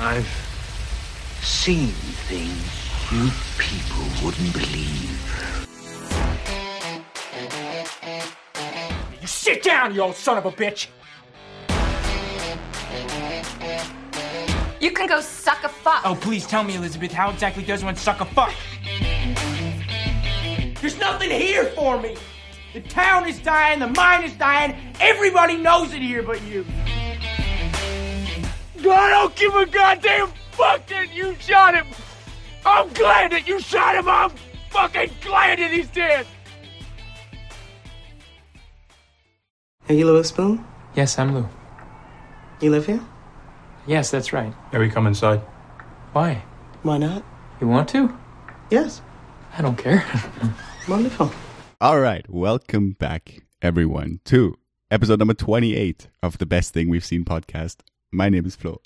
I've seen things you people wouldn't believe. You sit down, you old son of a bitch! You can go suck a fuck. Oh, please tell me, Elizabeth, how exactly does one suck a fuck? There's nothing here for me! The town is dying, the mine is dying, everybody knows it here but you! I don't give a goddamn fuck that you shot him! I'm glad that you shot him! I'm fucking glad that he's dead! Are you Louis Spoon? Yes, I'm Lou. You live here? Yes, that's right. Can we come inside? Why? Why not? You want to? Yes. I don't care. Wonderful. All right, welcome back, everyone, to episode number 28 of the Best Thing We've Seen podcast. My name is Flo.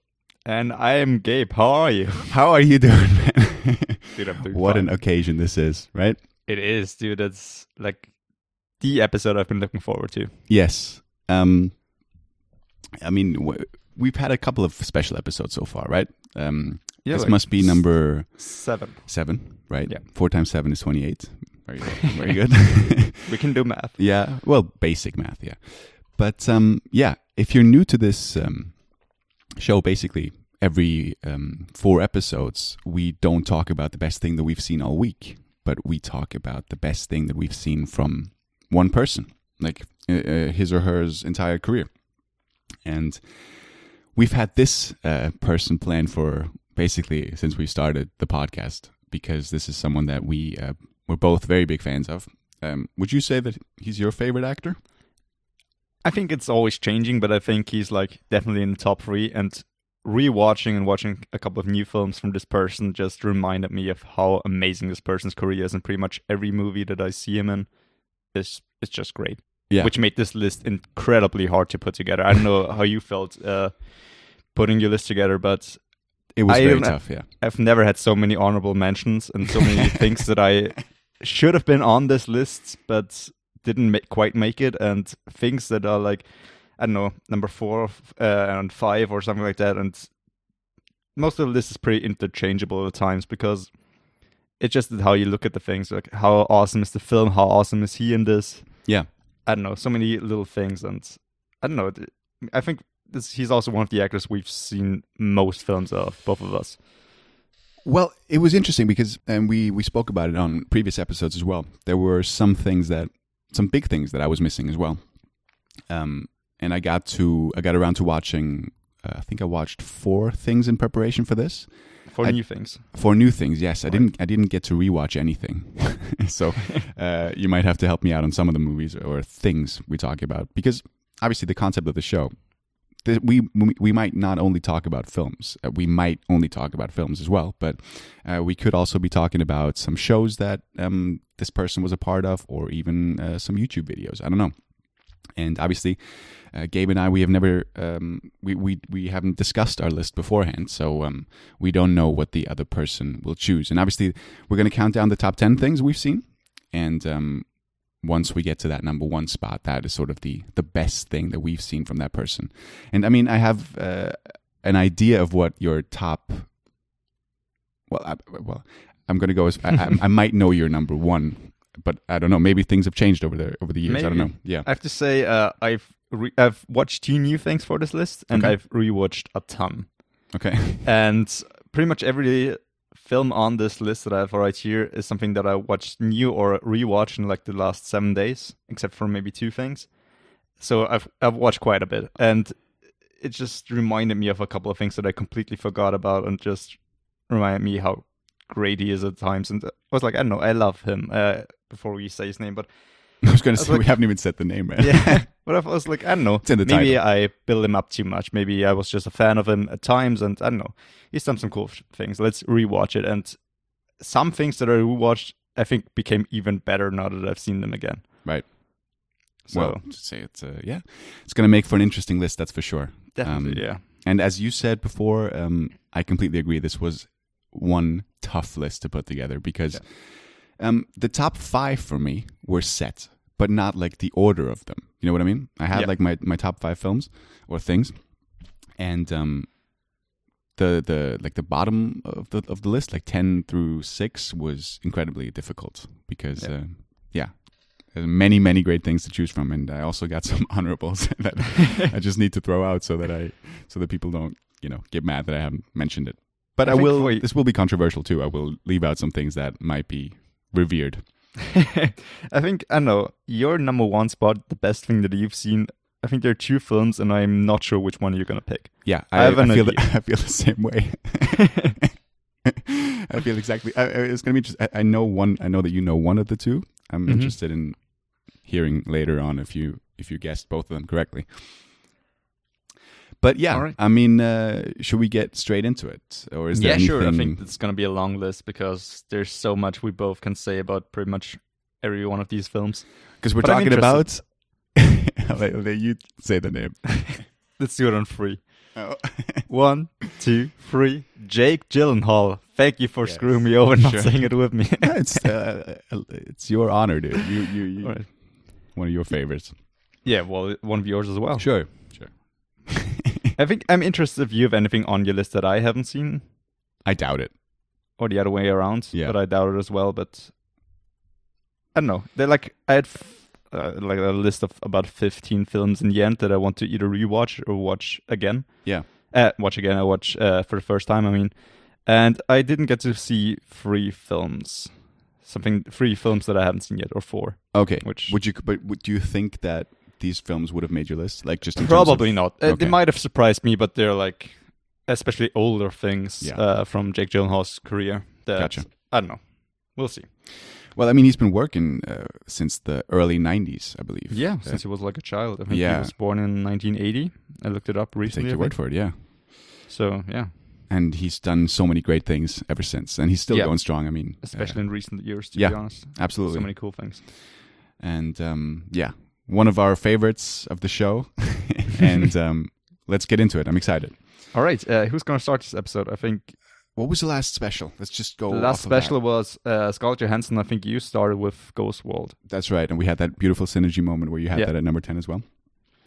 And I am Gabe. How are you? How are you doing, man? Dude, I'm doing what fine. an occasion this is, right? It is, dude. It's like the episode I've been looking forward to. Yes. Um, I mean, w- we've had a couple of special episodes so far, right? Um, Yeah, this like must be s- number Seven. seven, right? Yeah. Four times seven is 28. Very good. Very good. We can do math. Yeah, well, basic math, yeah. But um, yeah, if you're new to this um, show, basically every um, four episodes, we don't talk about the best thing that we've seen all week, but we talk about the best thing that we've seen from one person, like uh, uh, his or her's entire career. And we've had this uh, person planned for basically since we started the podcast because this is someone that we uh, we're both very big fans of. Um, would you say that he's your favorite actor? I think it's always changing, but I think he's like definitely in the top three. And rewatching and watching a couple of new films from this person just reminded me of how amazing this person's career is. And pretty much every movie that I see him in is is just great. Yeah. Which made this list incredibly hard to put together. I don't know how you felt uh, putting your list together, but It was I very tough, yeah. I've never had so many honorable mentions and so many things that I should have been on this list, but didn't quite make it, and things that are like I don't know number four uh, and five or something like that, and most of the list is pretty interchangeable at times because it's just how you look at the things, like how awesome is the film, how awesome is he in this. Yeah. I don't know, so many little things, and I don't know. I think this, he's also one of the actors we've seen most films of, both of us. Well, it was interesting because, and we we spoke about it on previous episodes as well. There were some things that, some big things that I was missing as well. Um, and I got to, I got around to watching. Uh, I think I watched four things in preparation for this. for I- new things. For new things, yes, I didn't. I didn't get to rewatch anything, so uh, you might have to help me out on some of the movies or things we talk about because obviously the concept of the show, th- we we- we might not only talk about films, uh, we might only talk about films as well, but uh, we could also be talking about some shows that um, this person was a part of, or even uh, some YouTube videos. I don't know. And obviously, uh, Gabe and I, we have never, um, we, we, we haven't discussed our list beforehand, so um, we don't know what the other person will choose. And obviously, we're going to count down the top 10 things we've seen. And um, once we get to that number one spot, that is sort of the, the best thing that we've seen from that person. And I mean, I have uh, an idea of what your top, well, I, well, I'm going to go as, I, I, I might know your number one. But I don't know. Maybe things have changed over the over the years. I don't know. Yeah. I have to say, uh, I've re- I've watched two new things for this list, and Okay. I've rewatched a ton. Okay. And pretty much every film on this list that I have right here is something that I watched new or rewatched in like the last seven days, except for maybe two things. So I've I've watched quite a bit, and it just reminded me of a couple of things that I completely forgot about, and just reminded me how great he is at times. And I was like, I don't know, I love him. Uh, before we say his name, but I was going to say we haven't even said the name, man. yeah. But I was like, I don't know. It's in the Maybe title. I build him up too much. Maybe I was just a fan of him at times, and I don't know. He's done some cool f- things. Let's rewatch it. And some things that I rewatched, I think, became even better now that I've seen them again. Right. So well, to say it's uh, yeah, it's going to make for an interesting list. That's for sure. definitely, Um, yeah. And as you said before, um, I completely agree. This was one tough list to put together because um, the top five for me were set, but not like the order of them. You know what I mean? I had Yeah. like my, my top five films or things, and um, the the like the bottom of the of the list, like ten through six, was incredibly difficult because Yeah. uh, yeah, there's many many great things to choose from, and I also got some honorables that I just need to throw out so that I so that people don't you know get mad that I haven't mentioned it. But I I, will. for This will be controversial too. I will leave out some things that might be revered. I think I know your number one spot, the best thing that you've seen. I think there are two films, and I'm not sure which one you're gonna pick. Yeah, I I, have an I feel idea. I feel the same way. I feel exactly. It's gonna be. Just, I, know one. I know that you know one of the two. I'm Mhm. interested in hearing later on if you if you guessed both of them correctly. But yeah, right. I mean, uh, should we get straight into it, or is there yeah, sure. I think it's gonna be a long list because there's so much we both can say about pretty much every one of these films. because we're but talking about? interested. Let- let you say the name. Let's do it on three. Oh. One, two, three. Jake Gyllenhaal. Thank you for Yes, screwing me over, not sure. saying it with me. Yeah, it's uh, it's your honor, dude. You you, you right. one of your favorites. Yeah, well, one of yours as well. Sure, sure. I think I'm interested if you have anything on your list that I haven't seen, I doubt it. or the other way around. Yeah. But I doubt it as well. But I don't know. They're like I had f- uh, like a list of about 15 films in the end that I want to either rewatch or watch again. Yeah. Uh, watch again. I watch uh, for the first time. I mean, and I didn't get to see three films. Something three films that I haven't seen yet, or four. Okay. Which- would you? But would, do you think that these films would have made your list? Like just in terms of- Probably not. Uh, Okay. They might have surprised me, but they're like, especially older things Yeah. uh, from Jake Gyllenhaal's career. That, Gotcha. I don't know. We'll see. Well, I mean, he's been working uh, since the early '90s, I believe. Yeah, Uh, since he was like a child. I think yeah. he was born in 1980. I looked it up I take recently. your word for it. Yeah. So yeah, And he's done so many great things ever since, and he's still Yeah. going strong. I mean, especially uh, in recent years, to yeah, be honest. absolutely. So many cool things. and um, yeah, one of our favorites of the show. and um, let's get into it. I'm excited. All right, uh, who's gonna start this episode? I think What was the last special? Let's just go. the off last of that. special was uh, Scarlett Johansson. I think you started with Ghost World. That's right, and we had that beautiful synergy moment where you had Yeah. that at number ten as well.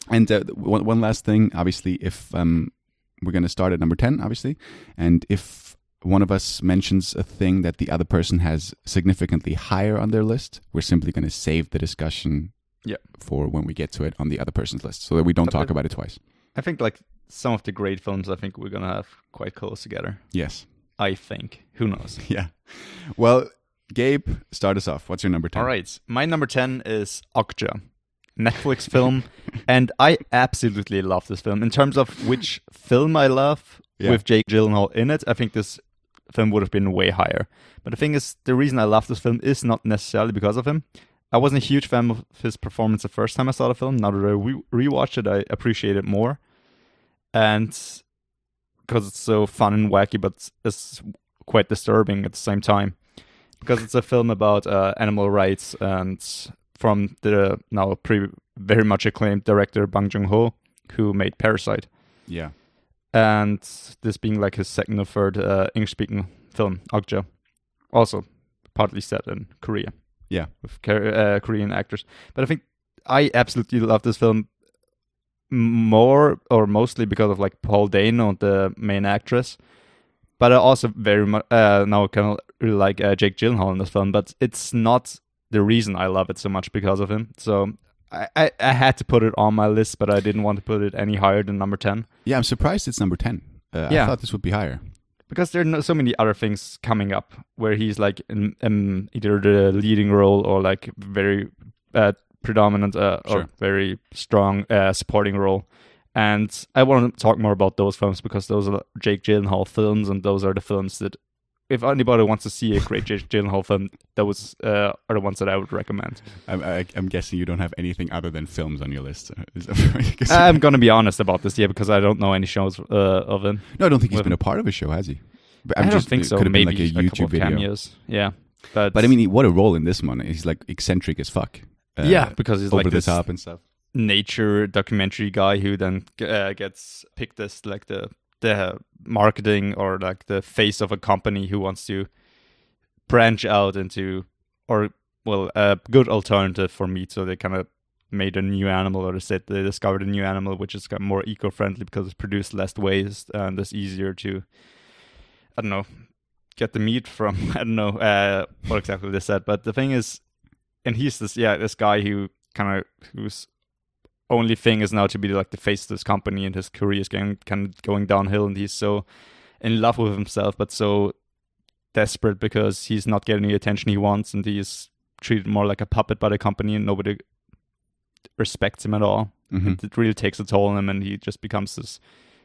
And uh, one, one last thing, obviously, if um, we're going to start at number ten, obviously, and if one of us mentions a thing that the other person has significantly higher on their list, we're simply going to save the discussion Yeah. for when we get to it on the other person's list, so that we don't But talk the- about it twice. I think like some of the great films. I think we're gonna have quite close together. Yes, I think. Who knows? yeah. Well, Gabe, start us off. What's your number ten? All right, my number ten is Okja, Netflix film, and I absolutely love this film. In terms of which film I love Yeah. with Jake Gyllenhaal in it, I think this film would have been way higher. But the thing is, the reason I love this film is not necessarily because of him. I wasn't a huge fan of his performance the first time I saw the film. Now that I re- rewatched it, I appreciate it more, and because it's so fun and wacky, but it's quite disturbing at the same time. Because it's a film about uh, animal rights and from the now pre- very much acclaimed director Bong Joon Ho, who made Parasite, Yeah. and this being like his second or third uh, English-speaking film, Okja, also partly set in Korea Yeah. with uh, Korean actors. But I think I absolutely love this film more or mostly because of like Paul Dano, the main actress. But I also very much uh, now kind of really like uh, Jake Gyllenhaal in this film. But it's not the reason I love it so much because of him. So I, I, I had to put it on my list, but I didn't want to put it any higher than number ten Yeah, I'm surprised it's number 10. Uh, I thought this would be higher. Because there are no, so many other things coming up where he's like in, in either the leading role or like very uh, predominant uh, or very strong uh, supporting role. And I want to talk more about those films because those are Jake Gyllenhaal films, and those are the films that, if anybody wants to see a great Jake Gyllenhaal film, those uh, are the ones that I would recommend. I'm, I, I'm guessing you don't have anything other than films on your list. I'm gonna be honest about this, yeah, because I don't know any shows uh, of him. no, I don't think he's with- been a part of a show, has he? But I don't think it so. Could have been Maybe like a couple YouTube video. cameos, yeah. But But I mean, what a role in this one. He's like eccentric as fuck. Uh, yeah, because he's over like the this top and stuff. nature documentary guy who then uh, gets picked as like the the marketing or like the face of a company who wants to branch out into or well a good alternative for meat so they kind of made a new animal, or they said they discovered a new animal which is more eco-friendly because it's produced less waste and it's easier to, I don't know, get the meat from. I don't know uh, what exactly they said, but the thing is, and he's this yeah this guy who kind of whose only thing is now to be like the face of this company, and his career is going kind of going downhill, and he's so in love with himself, but so desperate because he's not getting the attention he wants, and he's treated more like a puppet by the company, and nobody respects him at all. Mhm. And it really takes a toll on him, and he just becomes this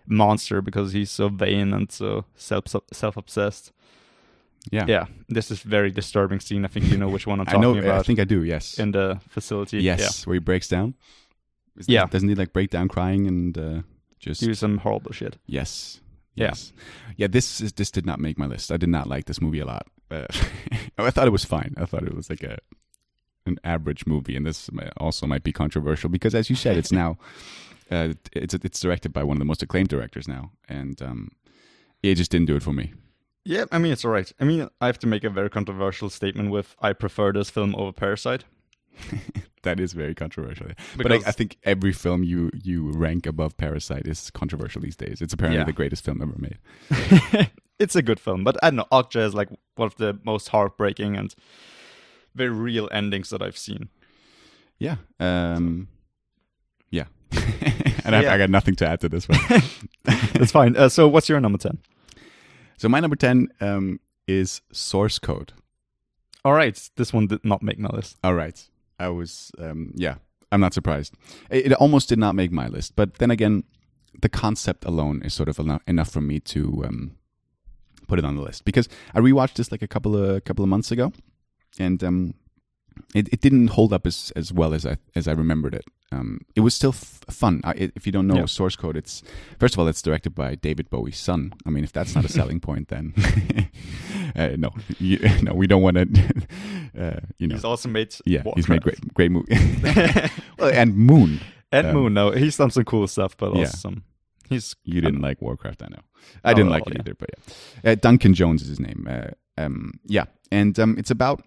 monster because he's so vain and so self self obsessed. Yeah. Yeah, this is very disturbing scene. I think you know which one I'm I talking know. about I think I do. Yes. in the facility. yes, where he breaks down. Yeah. Doesn't he like break down crying and uh, just do some horrible shit. Yes. Yeah. Yes. Yeah. This is this did not make my list. I did not like this movie a lot. Uh, I thought it was fine. I thought it was like a an average movie, and this also might be controversial because, as you said, it's now uh, it's it's directed by one of the most acclaimed directors now, and um, it just didn't do it for me. Yeah, I mean it's alright. I mean I have to make a very controversial statement with I prefer this film over Parasite. That is very controversial. but I, I think every film you you rank above Parasite is controversial these days. It's apparently Yeah. the greatest film ever made. it's a good film, but I don't know. Okja is like one of the most heartbreaking and very real endings that I've seen. Yeah. Um, yeah. and I, I got nothing to add to this one. That's fine. Uh, so what's your number ten? so my number 10 um, is Source Code. All right, this one did not make my list. All right. I was, um, yeah, I'm not surprised. It, it almost did not make my list. But then again, the concept alone is sort of enough, enough for me to um, put it on the list because I rewatched this like a couple of couple of months ago, and um, it, it didn't hold up as, as well as I as I remembered it. Um, it was still f- fun. I, if you don't know Yeah. source code, it's first of all it's directed by David Bowie's son. I mean, if that's not a selling point, then uh, no, you, no, we don't want to. Uh, you know, He's also made yeah, he's made great great movie. well, and Moon. And Um, Moon. No, he's done some cool stuff, but also Yeah. some. He's You didn't like Warcraft, I know. I didn't like all, it yeah. either, but yeah. Uh, Duncan Jones is his name. Uh, um, yeah, and um, it's about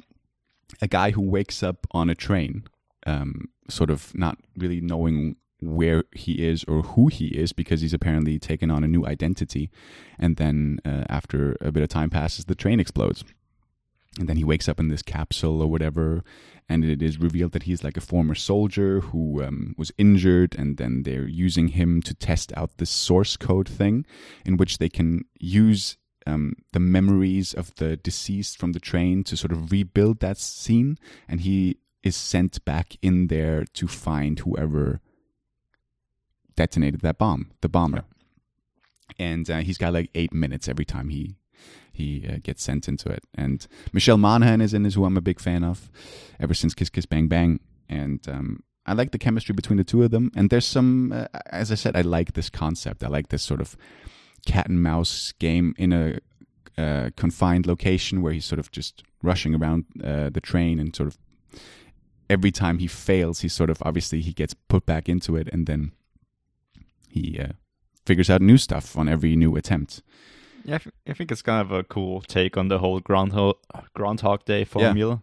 a guy who wakes up on a train, um, sort of not really knowing where he is or who he is because he's apparently taken on a new identity, and then uh, after a bit of time passes, the train explodes. And then he wakes up in this capsule or whatever, and it is revealed that he's like a former soldier who um, was injured, and then they're using him to test out this source code thing, in which they can use um, the memories of the deceased from the train to sort of rebuild that scene, and he is sent back in there to find whoever detonated that bomb, the bomber. And uh, he's got like eight minutes every time he he uh, gets sent into it. And Michelle Monaghan is in this, who I'm a big fan of, ever since Kiss Kiss Bang Bang. And um, I like the chemistry between the two of them. And there's some, uh, as I said, I like this concept. I like this sort of cat and mouse game in a uh, confined location where he's sort of just rushing around uh, the train and sort of every time he fails, he sort of obviously he gets put back into it and then he uh, figures out new stuff on every new attempt. Yeah, I, th- I think it's kind of a cool take on the whole Groundhog Groundhog Day formula.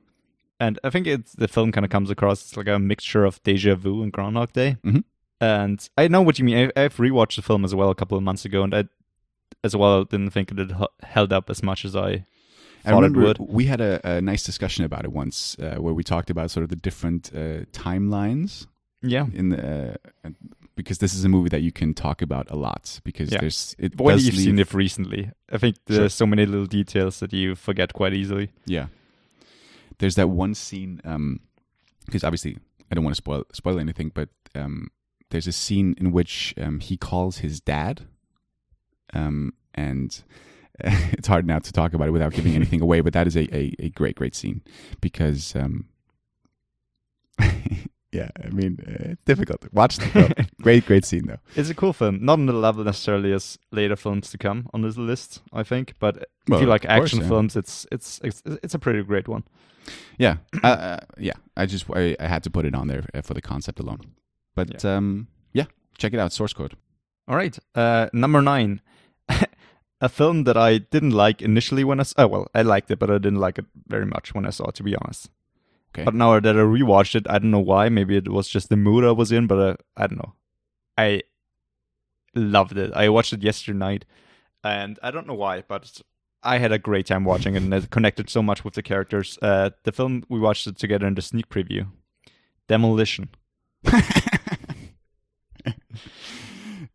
And I think it's the film kind of comes across as like a mixture of deja vu and Groundhog Day. Mhm. And I know what you mean. I, I've rewatched the film as well a couple of months ago, and I, as well, didn't think it had held up as much as I I thought it remember would. we had a, a nice discussion about it once, uh, where we talked about sort of the different uh, timelines Yeah. in the, uh, because this is a movie that you can talk about a lot because Yeah. there's it you've leave- seen it recently, I think there's Sure. so many little details that you forget quite easily. Yeah. There's that one scene, um, because obviously I don't want to spoil spoil anything, but um, there's a scene in which um, he calls his dad, um, and it's hard now to talk about it without giving anything away. But that is a, a, a great great scene because, um, yeah, I mean uh, it's difficult. To watch the film. great great scene though. It's a cool film, not on the level necessarily as later films to come on this list, I think. But Well, if you like of course, action yeah. films, it's it's it's it's a pretty great one. Yeah, uh, uh, yeah. I just I, I had to put it on there uh, for the concept alone. But um, yeah, check it out. Source code. All right, uh, number nine, a film that I didn't like initially when I s- oh well I liked it, but I didn't like it very much when I saw it. To be honest, Okay. But now that I rewatched it, I don't know why. Maybe it was just the mood I was in, but uh, I don't know. I loved it. I watched it yesterday night, and I don't know why, but I had a great time watching it, and it connected so much with the characters. Uh, the film we watched it together in the sneak preview, Demolition.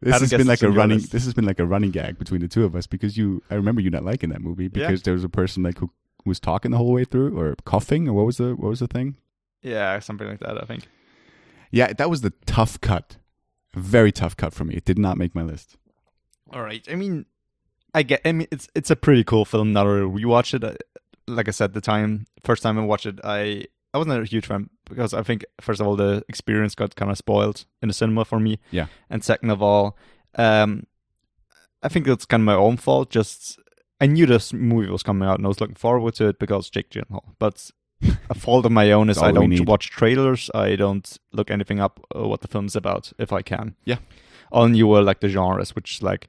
this has been like a running. honest. This has been like a running gag between the two of us because you. I remember you not liking that movie because there was a person like who was talking the whole way through or coughing or what was the what was the thing? Yeah, something like that. I think. Yeah, that was the tough cut. Very tough cut for me. It did not make my list. All right. I mean, I get. I mean, it's it's a pretty cool film. Now that I rewatch it, I, like I said, the time first time I watched it, I I wasn't a huge fan because I think first of all the experience got kind of spoiled in the cinema for me, Yeah. and second of all, um, I think it's kind of my own fault. Just I knew this movie was coming out and I was looking forward to it because Jake Gyllenhaal, but. a fault of my own is I don't watch trailers. I don't look anything up uh, what the film's about if I can. Yeah. All knew were like the genres, which is like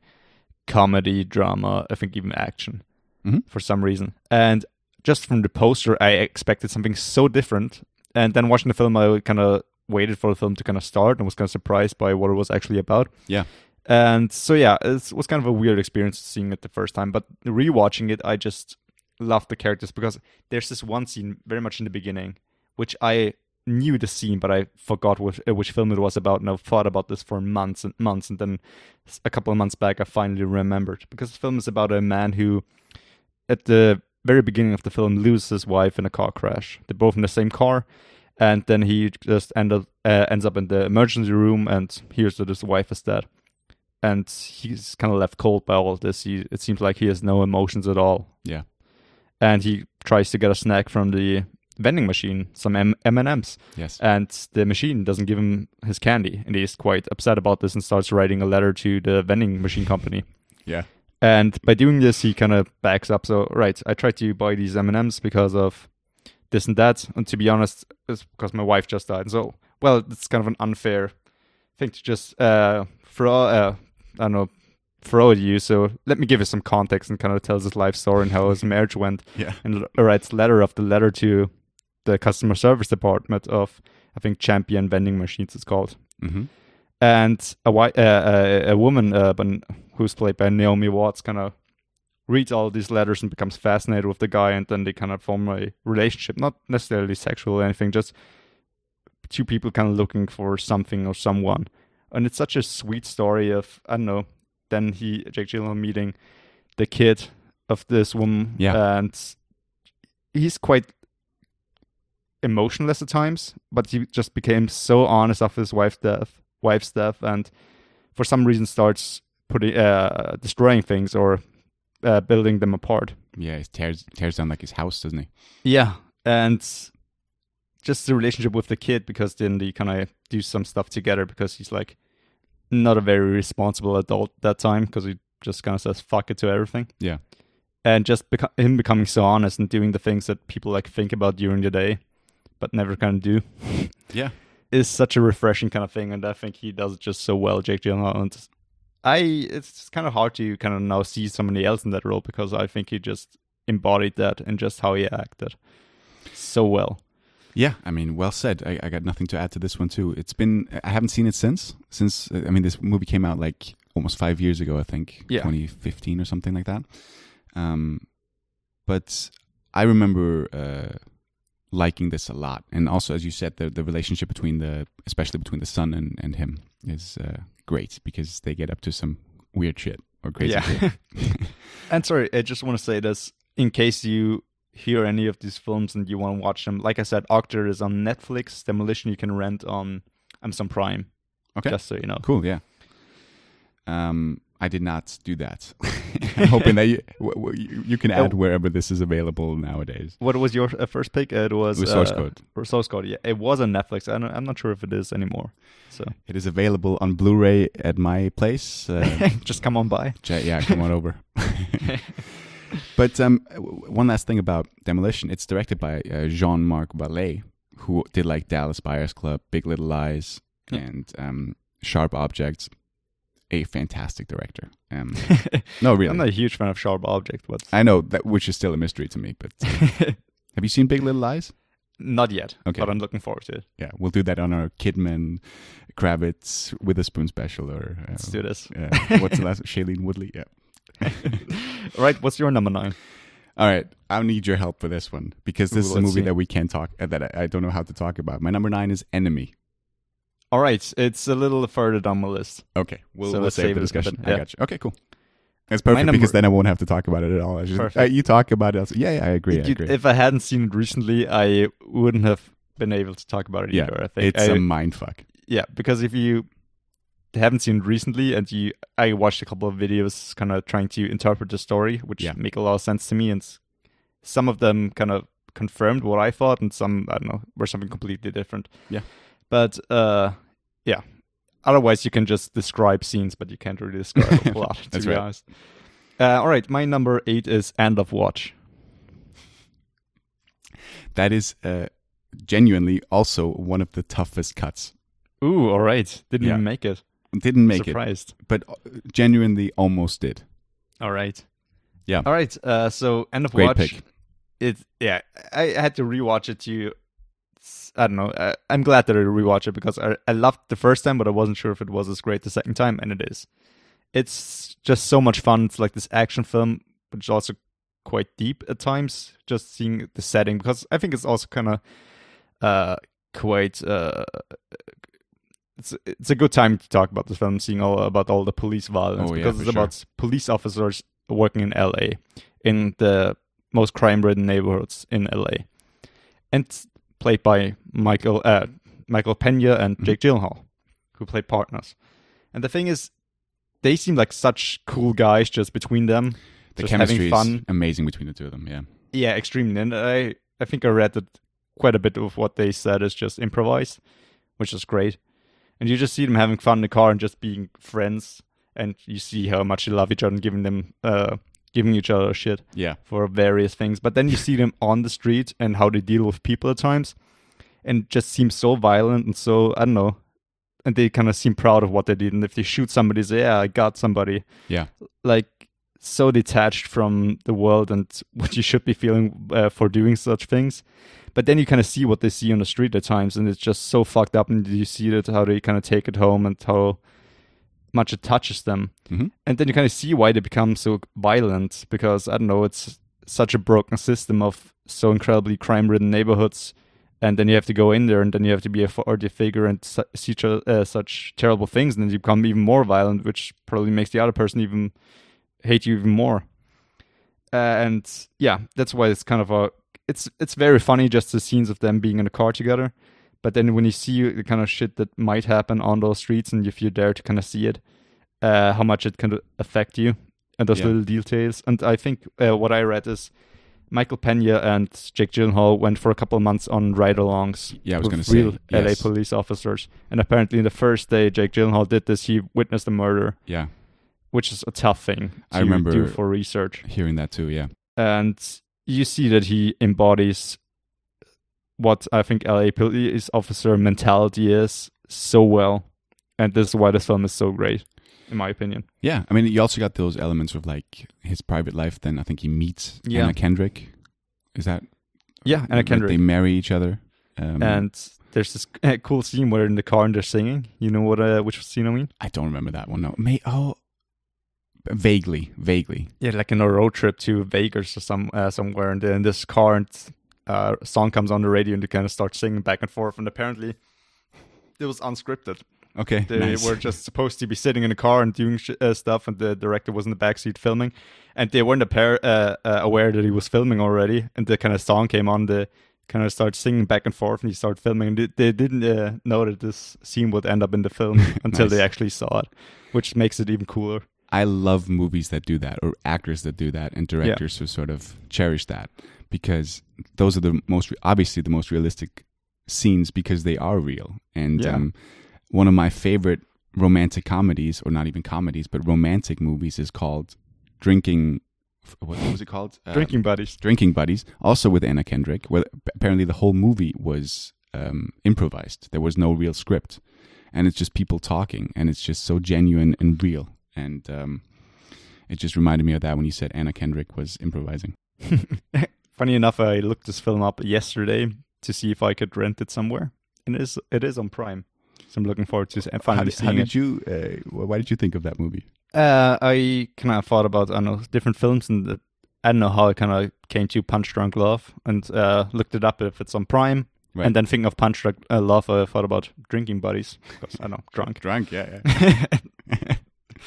comedy, drama, I think even action Mhm. for some reason. And just from the poster, I expected something so different. And then watching the film, I kind of waited for the film to kind of start and was kind of surprised by what it was actually about. Yeah. And so, yeah, it was kind of a weird experience seeing it the first time. But rewatching it, I just loved the characters because there's this one scene very much in the beginning, which I knew the scene, but I forgot which, uh, which film it was about. And I've thought about this for months and months. And then a couple of months back, I finally remembered because the film is about a man who, at the very beginning of the film, loses his wife in a car crash. They're both in the same car. And then he just end up, uh, ends up in the emergency room and hears that his wife is dead. And he's kind of left cold by all of this. He, it seems like he has no emotions at all Yeah. and he tries to get a snack from the vending machine, some M and M's, Yes. and the machine doesn't give him his candy, and he's quite upset about this and starts writing a letter to the vending machine company. yeah. And by doing this, he kind of backs up. So, right, I tried to buy these M and M's because of this and that, and to be honest, it's because my wife just died. So, well, it's kind of an unfair thing to just uh, throw. Uh, I don't know. Throw at you. So let me give you some context and kind of tells his life story and how his marriage went Yeah. and writes letter after letter to the customer service department of I think Champion Vending Machines it's called, Mm-hmm. And a wi- uh, a, a woman uh, but who's played by Naomi Watts kind of reads all these letters and becomes fascinated with the guy, and then they kind of form a relationship, not necessarily sexual or anything, just two people kind of looking for something or someone, and it's such a sweet story of I don't know. Then he Jake Gyllenhaal meeting the kid of this woman, Yeah. and he's quite emotionless at times, but he just became so honest after his wife's death, wife's stuff and for some reason starts putting uh, destroying things or uh, building them apart. Yeah. He tears tears down like his house, doesn't he? Yeah, and just the relationship with the kid because then they kind of do some stuff together because he's like not a very responsible adult that time because he just kind of says fuck it to everything. Yeah. and just beco- him becoming so honest and doing the things that people like think about during the day but never kind of do Yeah. Is such a refreshing kind of thing and i think he does it just so well jake gyllenhaal and i it's kind of hard to kind of now see somebody else in that role because i think he just embodied that and just how he acted so well Yeah, I mean, well said. I, I got nothing to add to this one too. It's been I haven't seen it since since I mean this movie came out like almost five years ago. I think Yeah. 2015 or something like that. Um, but I remember uh, liking this a lot, and also as you said, the the relationship between the especially between the son and and him is uh, great because they get up to some weird shit or crazy shit. and sorry i just want to say this in case you hear any of these films and you want to watch them like i said okja is on netflix demolition you can rent on amazon prime Okay. just so you know Cool, yeah. Um, I did not do that. I'm hoping that you, you, you can add Oh. wherever this is available nowadays. What was your uh, first pick? It was It was Source uh, Code. Source code. Yeah, it was on Netflix. I I'm not sure if it is anymore. So It is available on Blu-ray at my place. Uh, just come on by. yeah, come on over. but um, one last thing about Demolition. It's directed by uh, Jean-Marc Vallée, who did like Dallas Buyers Club, Big Little Lies, Yeah. and um, Sharp Objects. A fantastic director. Um, no, really. I'm not a huge fan of Sharp Object, but I know that, which is still a mystery to me. But have you seen Big Little Lies? Not yet, Okay. but I'm looking forward to it. Yeah, we'll do that on our Kidman, Kravitz Witherspoon special, or uh, Let's do this. Uh, what's the last? Shailene Woodley. Yeah. All right, what's your number nine? All right, I need your help for this one because this Ooh, is a movie see. that we can't talk uh, that I, I don't know how to talk about. My number nine is Enemy. All right, it's a little further down my list. Okay, we'll, So we'll save save the it a discussion. I got you. Okay, cool. That's perfect number- because then I won't have to talk about it at all. Just, Perfect. uh, you talk about it. I'll yeah, yeah, I agree. I agree. If I hadn't seen it recently, I wouldn't have been able to talk about it yeah, either. I think it's I- a mind fuck. yeah, because if you haven't seen it recently and you, I watched a couple of videos, kind of trying to interpret the story, which Yeah. make a lot of sense to me, and some of them kind of confirmed what I thought, and some I don't know were something completely different. Yeah. But uh, yeah. Otherwise, you can just describe scenes, but you can't really describe a plot. To That's be right. honest. Uh, all right, my number eight is End of Watch. That is uh, genuinely also one of the toughest cuts. Ooh, all right, didn't Yeah. even make it. Didn't make Surprised. it, but uh, genuinely almost did. All right. Yeah. All right. Uh, so end of Great watch. pick. It yeah. I had to rewatch it to. I don't know. I, I'm glad that I rewatched it because I, I loved the first time, but I wasn't sure if it was as great the second time, and it is. It's just so much fun. It's like this action film, but it's also quite deep at times. Just seeing the setting because I think it's also kind of uh quite uh it's it's a good time to talk about this film, seeing all about all the police violence Oh, because for it's sure. about police officers working in LA in the most crime-ridden neighborhoods in LA, and played by Michael uh, Michael Pena and Mhm. Jake Gyllenhaal, who play partners. And the thing is, they seem like such cool guys just between them, The just chemistry having fun. is amazing between the two of them. Yeah. Yeah, extremely. And I, I think I read that quite a bit of what they said is just improvised, which is great. And you just see them having fun in the car and just being friends, and you see how much they love each other and giving them, uh, giving each other shit Yeah. for various things. But then you see them on the street and how they deal with people at times, and just seems so violent and so I don't know. And they kind of seem proud of what they did. And if they shoot somebody, say, "Yeah, I got somebody." Yeah. like so detached from the world and what you should be feeling uh, for doing such things. But then you kind of see what they see on the street at times, and it's just so fucked up. And you see that how they kind of take it home and how much it touches them. Mhm. And then you kind of see why they become so violent because I don't know, it's such a broken system of so incredibly crime-ridden neighborhoods. And then you have to go in there, and then you have to be a authority figure and su- see uh, such terrible things, and then you become even more violent, which probably makes the other person even hate you even more. Uh, and yeah, that's why it's kind of a it's it's very funny just the scenes of them being in a car together. But then when you see the kind of shit that might happen on those streets, and if you're there to kind of see it, uh, how much it can affect you and those Yeah. little details. And I think uh, what I read is Michael Pena and Jake Gyllenhaal went for a couple of months on ride-alongs Yeah, I was with gonna say, real LA yes. police officers. And apparently, in the first day Jake Gyllenhaal did this, he witnessed a murder, Yeah. which is a tough thing to I remember- do for research Hearing that too. Yeah. and you see that he embodies what I think LA police officer mentality is so well, and this is why this film is so great, in my opinion. Yeah, I mean, you also got those elements of like his private life. Then I think he meets Yeah. Anna Kendrick. Is that Yeah, Anna Kendrick, They marry each other. Um, and there's this cool scene where in the car and they're singing. You know what? Uh, which scene I mean? I don't remember that one. No, May oh, vaguely, vaguely. Yeah, like in a road trip to Vegas or some uh, somewhere, and then this car and uh, song comes on the radio, and they kind of start singing back and forth. And apparently, it was unscripted. Okay, They nice. were just supposed to be sitting in a car and doing sh- uh, stuff, and the director was in the backseat filming, and they weren't uh, uh, aware that he was filming already. And the kind of song came on, the kind of start singing back and forth, and he started filming. And they, they didn't uh, know that this scene would end up in the film until Nice. they actually saw it, which makes it even cooler. I love movies that do that, or actors that do that, and directors who sort of cherish that, because those are the most obviously the most realistic scenes because they are real. And Yeah. um, one of my favorite romantic comedies, or not even comedies, but romantic movies, is called Drinking. What was it called? Uh, Drinking buddies. Drinking Buddies, also with Anna Kendrick, where apparently the whole movie was um, improvised. There was no real script, and it's just people talking, and it's just so genuine and real. And um, it just reminded me of that when you said Anna Kendrick was improvising. Funny enough, I looked this film up yesterday to see if I could rent it somewhere, and it is it is on Prime. So I'm looking forward to How, finally did- seeing how it. did you? Uh, why did you think of that movie? Uh, I kind of thought about I don't know different films and the, I don't know how I kind of came to Punch Drunk Love and uh, looked it up if it's on Prime. Right. And then thinking of Punch Drunk uh, Love, I thought about Drinking Buddies because I know drunk. Drunk, yeah, yeah.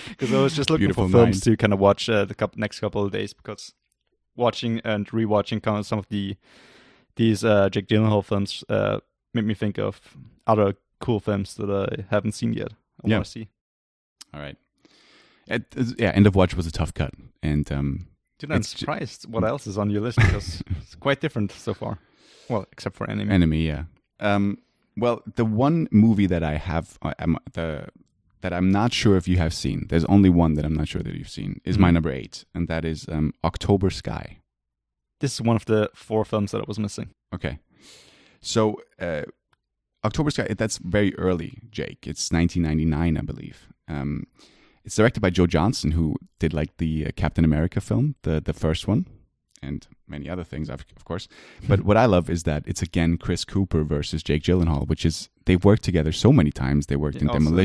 Because I was just looking Beautiful for films to kind of watch uh, the couple, next couple of days because watching and rewatching kind of some of the these uh, Jake Gyllenhaal films uh, made me think of other cool films that I haven't seen yet. I Yeah. want to see. All right. It, yeah, End of Watch was a tough cut, and um, Dude, I'm surprised what else is on your list because it's quite different so far. Well, except for Enemy. Enemy, yeah. Um, well, the one movie that I have, um, the that I'm not sure if you have seen. There's only one that I'm not sure that you've seen. Is my Mhm. number eight, and that is um, October Sky. This is one of the four films that I was missing. Okay. So, uh, October Sky, that's very early, Jake. It's 1999, I believe. Um, it's directed by Joe Johnson, who did like the uh, Captain America film, the the first one, and many other things, of course. But what I love is that it's again Chris Cooper versus Jake Gyllenhaal, which is they've worked together so many times. They worked in also in-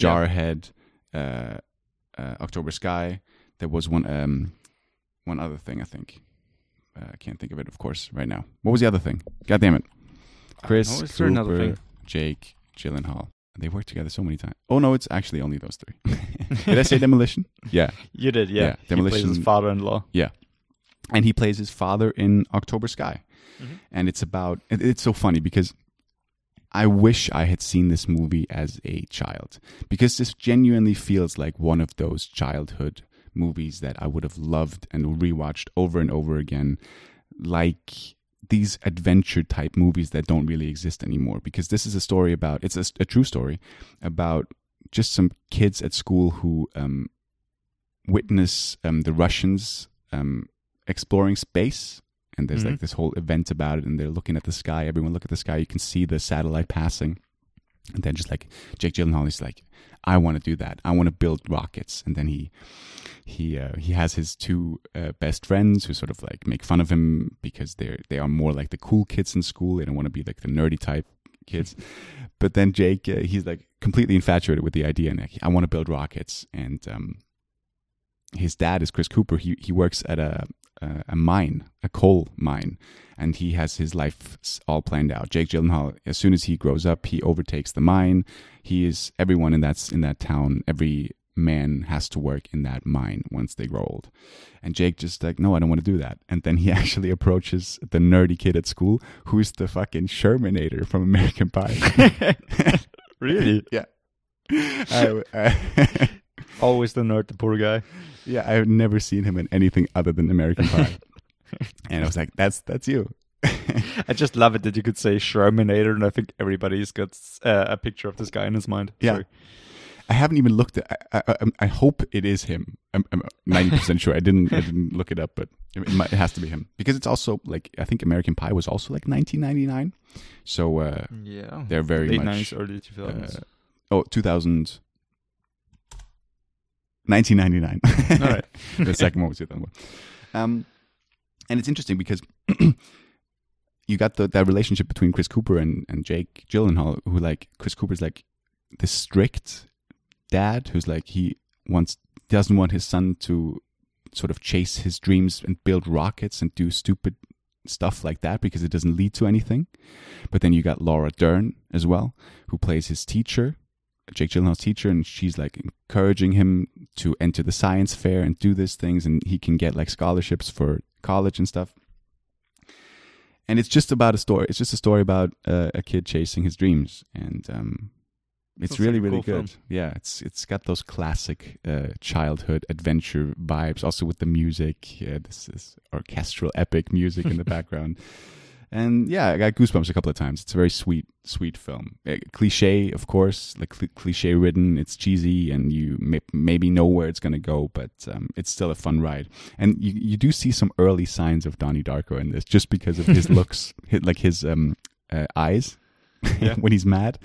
Demolition, yeah. Jarhead, uh, uh, October Sky. There was one um, one other thing, I think. Uh, I can't think of it, of course, right now. What was the other thing? God damn it. Chris, know, is there another Cooper, thing? Jake, Gyllenhaal. They worked together so many times. Oh no, it's actually only those three. Did I say Demolition? Yeah, You did, yeah. Yeah, He plays his Demolition- father-in-law. Yeah, and he plays his father in October Sky, Mhm. and it's about. it- It's so funny because I wish I had seen this movie as a child because this genuinely feels like one of those childhood movies that I would have loved and rewatched over and over again, like these adventure type movies that don't really exist anymore. Because this is a story about it's a, a true story about just some kids at school who um, witness um, the Russians um, exploring space. And there's Mhm. like this whole event about it, and they're looking at the sky. Everyone look at the sky. You can see the satellite passing, and then just like Jake Gyllenhaal is like, "I want to do that. I want to build rockets." And then he he uh, he has his two uh, best friends who sort of like make fun of him because they're they are more like the cool kids in school. They don't want to be like the nerdy type kids. but then Jake, uh, he's like completely infatuated with the idea, and like, I want to build rockets. And um, his dad is Chris Cooper. He he works at a a, a mine, a coal mine, and he has his life all planned out. Jake Gyllenhaal, as soon as he grows up, he overtakes the mine. He is everyone in that in that town. Every man has to work in that mine once they grow old. And Jake just like, no, I don't want to do that. And then he actually approaches the nerdy kid at school, who's the fucking Shermanator from American Pie. Really? yeah. I, I- Always the nerd, the poor guy. yeah, I've never seen him in anything other than American Pie. and I was like, that's that's you. I just love it that you could say Shermanator, and I think everybody's got uh, a picture of this guy in his mind. Yeah. Sorry. I haven't even looked at. I, I, I hope it is him. I'm ninety percent sure. I didn't. I didn't look it up, but it, might, it has to be him because it's also like I think American Pie was also like 1999. So uh, Yeah. they're very Late much 90s, early 2000s. uh, oh 2000 1999. All right. the second one was 2001. Um, and it's interesting because you got the that relationship between Chris Cooper and, and Jake Gyllenhaal, who like Chris Cooper's like the strict dad who's like he wants doesn't want his son to sort of chase his dreams and build rockets and do stupid stuff like that because it doesn't lead to anything. But then you got Laura Dern as well, who plays his teacher, Jake Gyllenhaal's teacher, and she's like encouraging him to enter the science fair and do these things, and he can get like scholarships for college and stuff. And it's just about a story. It's just a story about uh, a kid chasing his dreams, and um, it's really, really cool good. film. Yeah, it's it's got those classic uh, childhood adventure vibes, also with the music. Yeah, this is orchestral epic music in the background. And yeah, I got goosebumps a couple of times. It's a very sweet, sweet film. Uh, cliche, of course, like cl- cliche ridden. It's cheesy, and you may- maybe know where it's gonna go, but um, it's still a fun ride. And you you do see some early signs of Donnie Darko in this, just because of his looks, hi- like his um uh, eyes Yeah. when he's mad.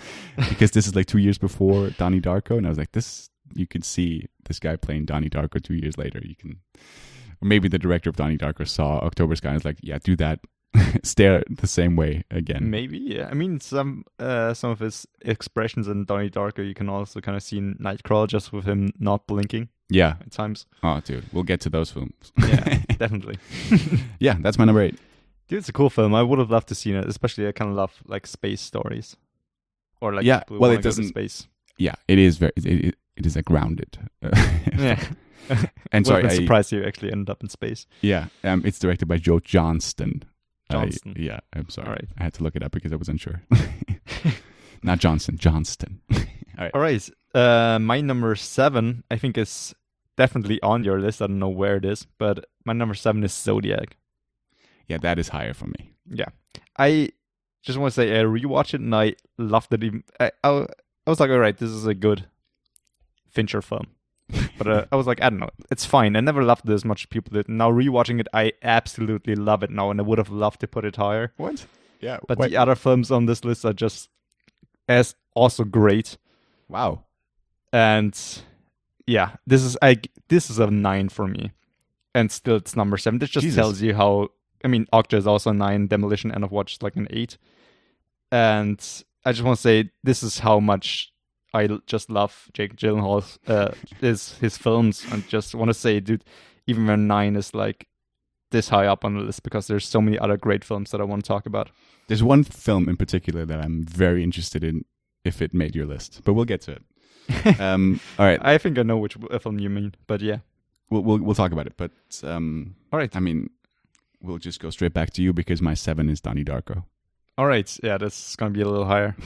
Because this is like two years before Donnie Darko, and I was like, this you can see this guy playing Donnie Darko two years later. You can. Maybe the director of Donnie Darko saw October Sky and was like, "Yeah, do that, stare the same way again. Maybe, yeah. I mean, some uh, some of his expressions in Donnie Darko, you can also kind of see in Nightcrawler just with him not blinking Yeah. at times. Oh, dude, we'll get to those films. Yeah, definitely. yeah, that's my number eight. Dude, it's a cool film. I would have loved to see it, especially I kind of love like space stories, or like Yeah, well, it doesn't- space. Yeah, it is very. It, it, it is a grounded. Uh, Yeah, and sorry, I- surprised you actually ended up in space. yeah, um, it's directed by Joe Johnston. I- yeah, I'm sorry. Alright. I had to look it up because I wasn't sure. Not Johnson, Johnston. All right, uh, my number seven, I think is definitely on your list. I don't know where it is, but my number seven is Zodiac. yeah, that is higher for me. Yeah, I just want to say I rewatched it and I loved it. Even I, I, I was like, all right, this is a good Fincher film. But uh, I was like, I don't know, it's fine. I never loved it as much as people did. Now rewatching it, I absolutely love it now, and I would have loved to put it higher. What? Yeah, But the other films on this list are just as also great. wow. And yeah, this is I this is a nine for me, and still it's number seven. This just Jesus. tells you how. I mean, Okja is also a nine. Demolition End of Watch is like an eight, and I just want to say this is how much I just love Jake Gyllenhaal's uh, his his films, and just want to say, dude, even when nine is like this high up on the list because there's so many other great films that I want to talk about. There's one film in particular that I'm very interested in if it made your list, but we'll get to it. um, all right, I think I know which film you mean, but yeah. we'll, we'll we'll talk about it. But um, All right. I mean, we'll just go straight back to you because my seven is Donnie Darko, All right. Yeah, that's gonna be a little higher.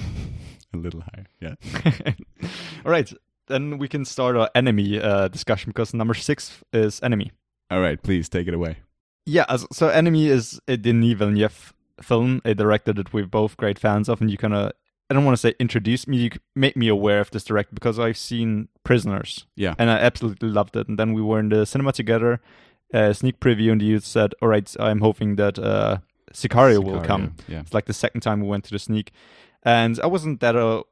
a little higher. Yeah. All right, then we can start our enemy uh, discussion because number six is enemy. All right, please take it away. Yeah, as- so enemy is a Denis Villeneuve film, a director that we're both great fans of, and you kind of. I don't want to say introduce me, you make me aware of this director because I've seen Prisoners Yeah. and I absolutely loved it. And then we were in the cinema together, uh, sneak preview, and you said, All right, I'm hoping that uh, Sicario, will come. Yeah. It's like the second time we went to the sneak, and I wasn't that uh,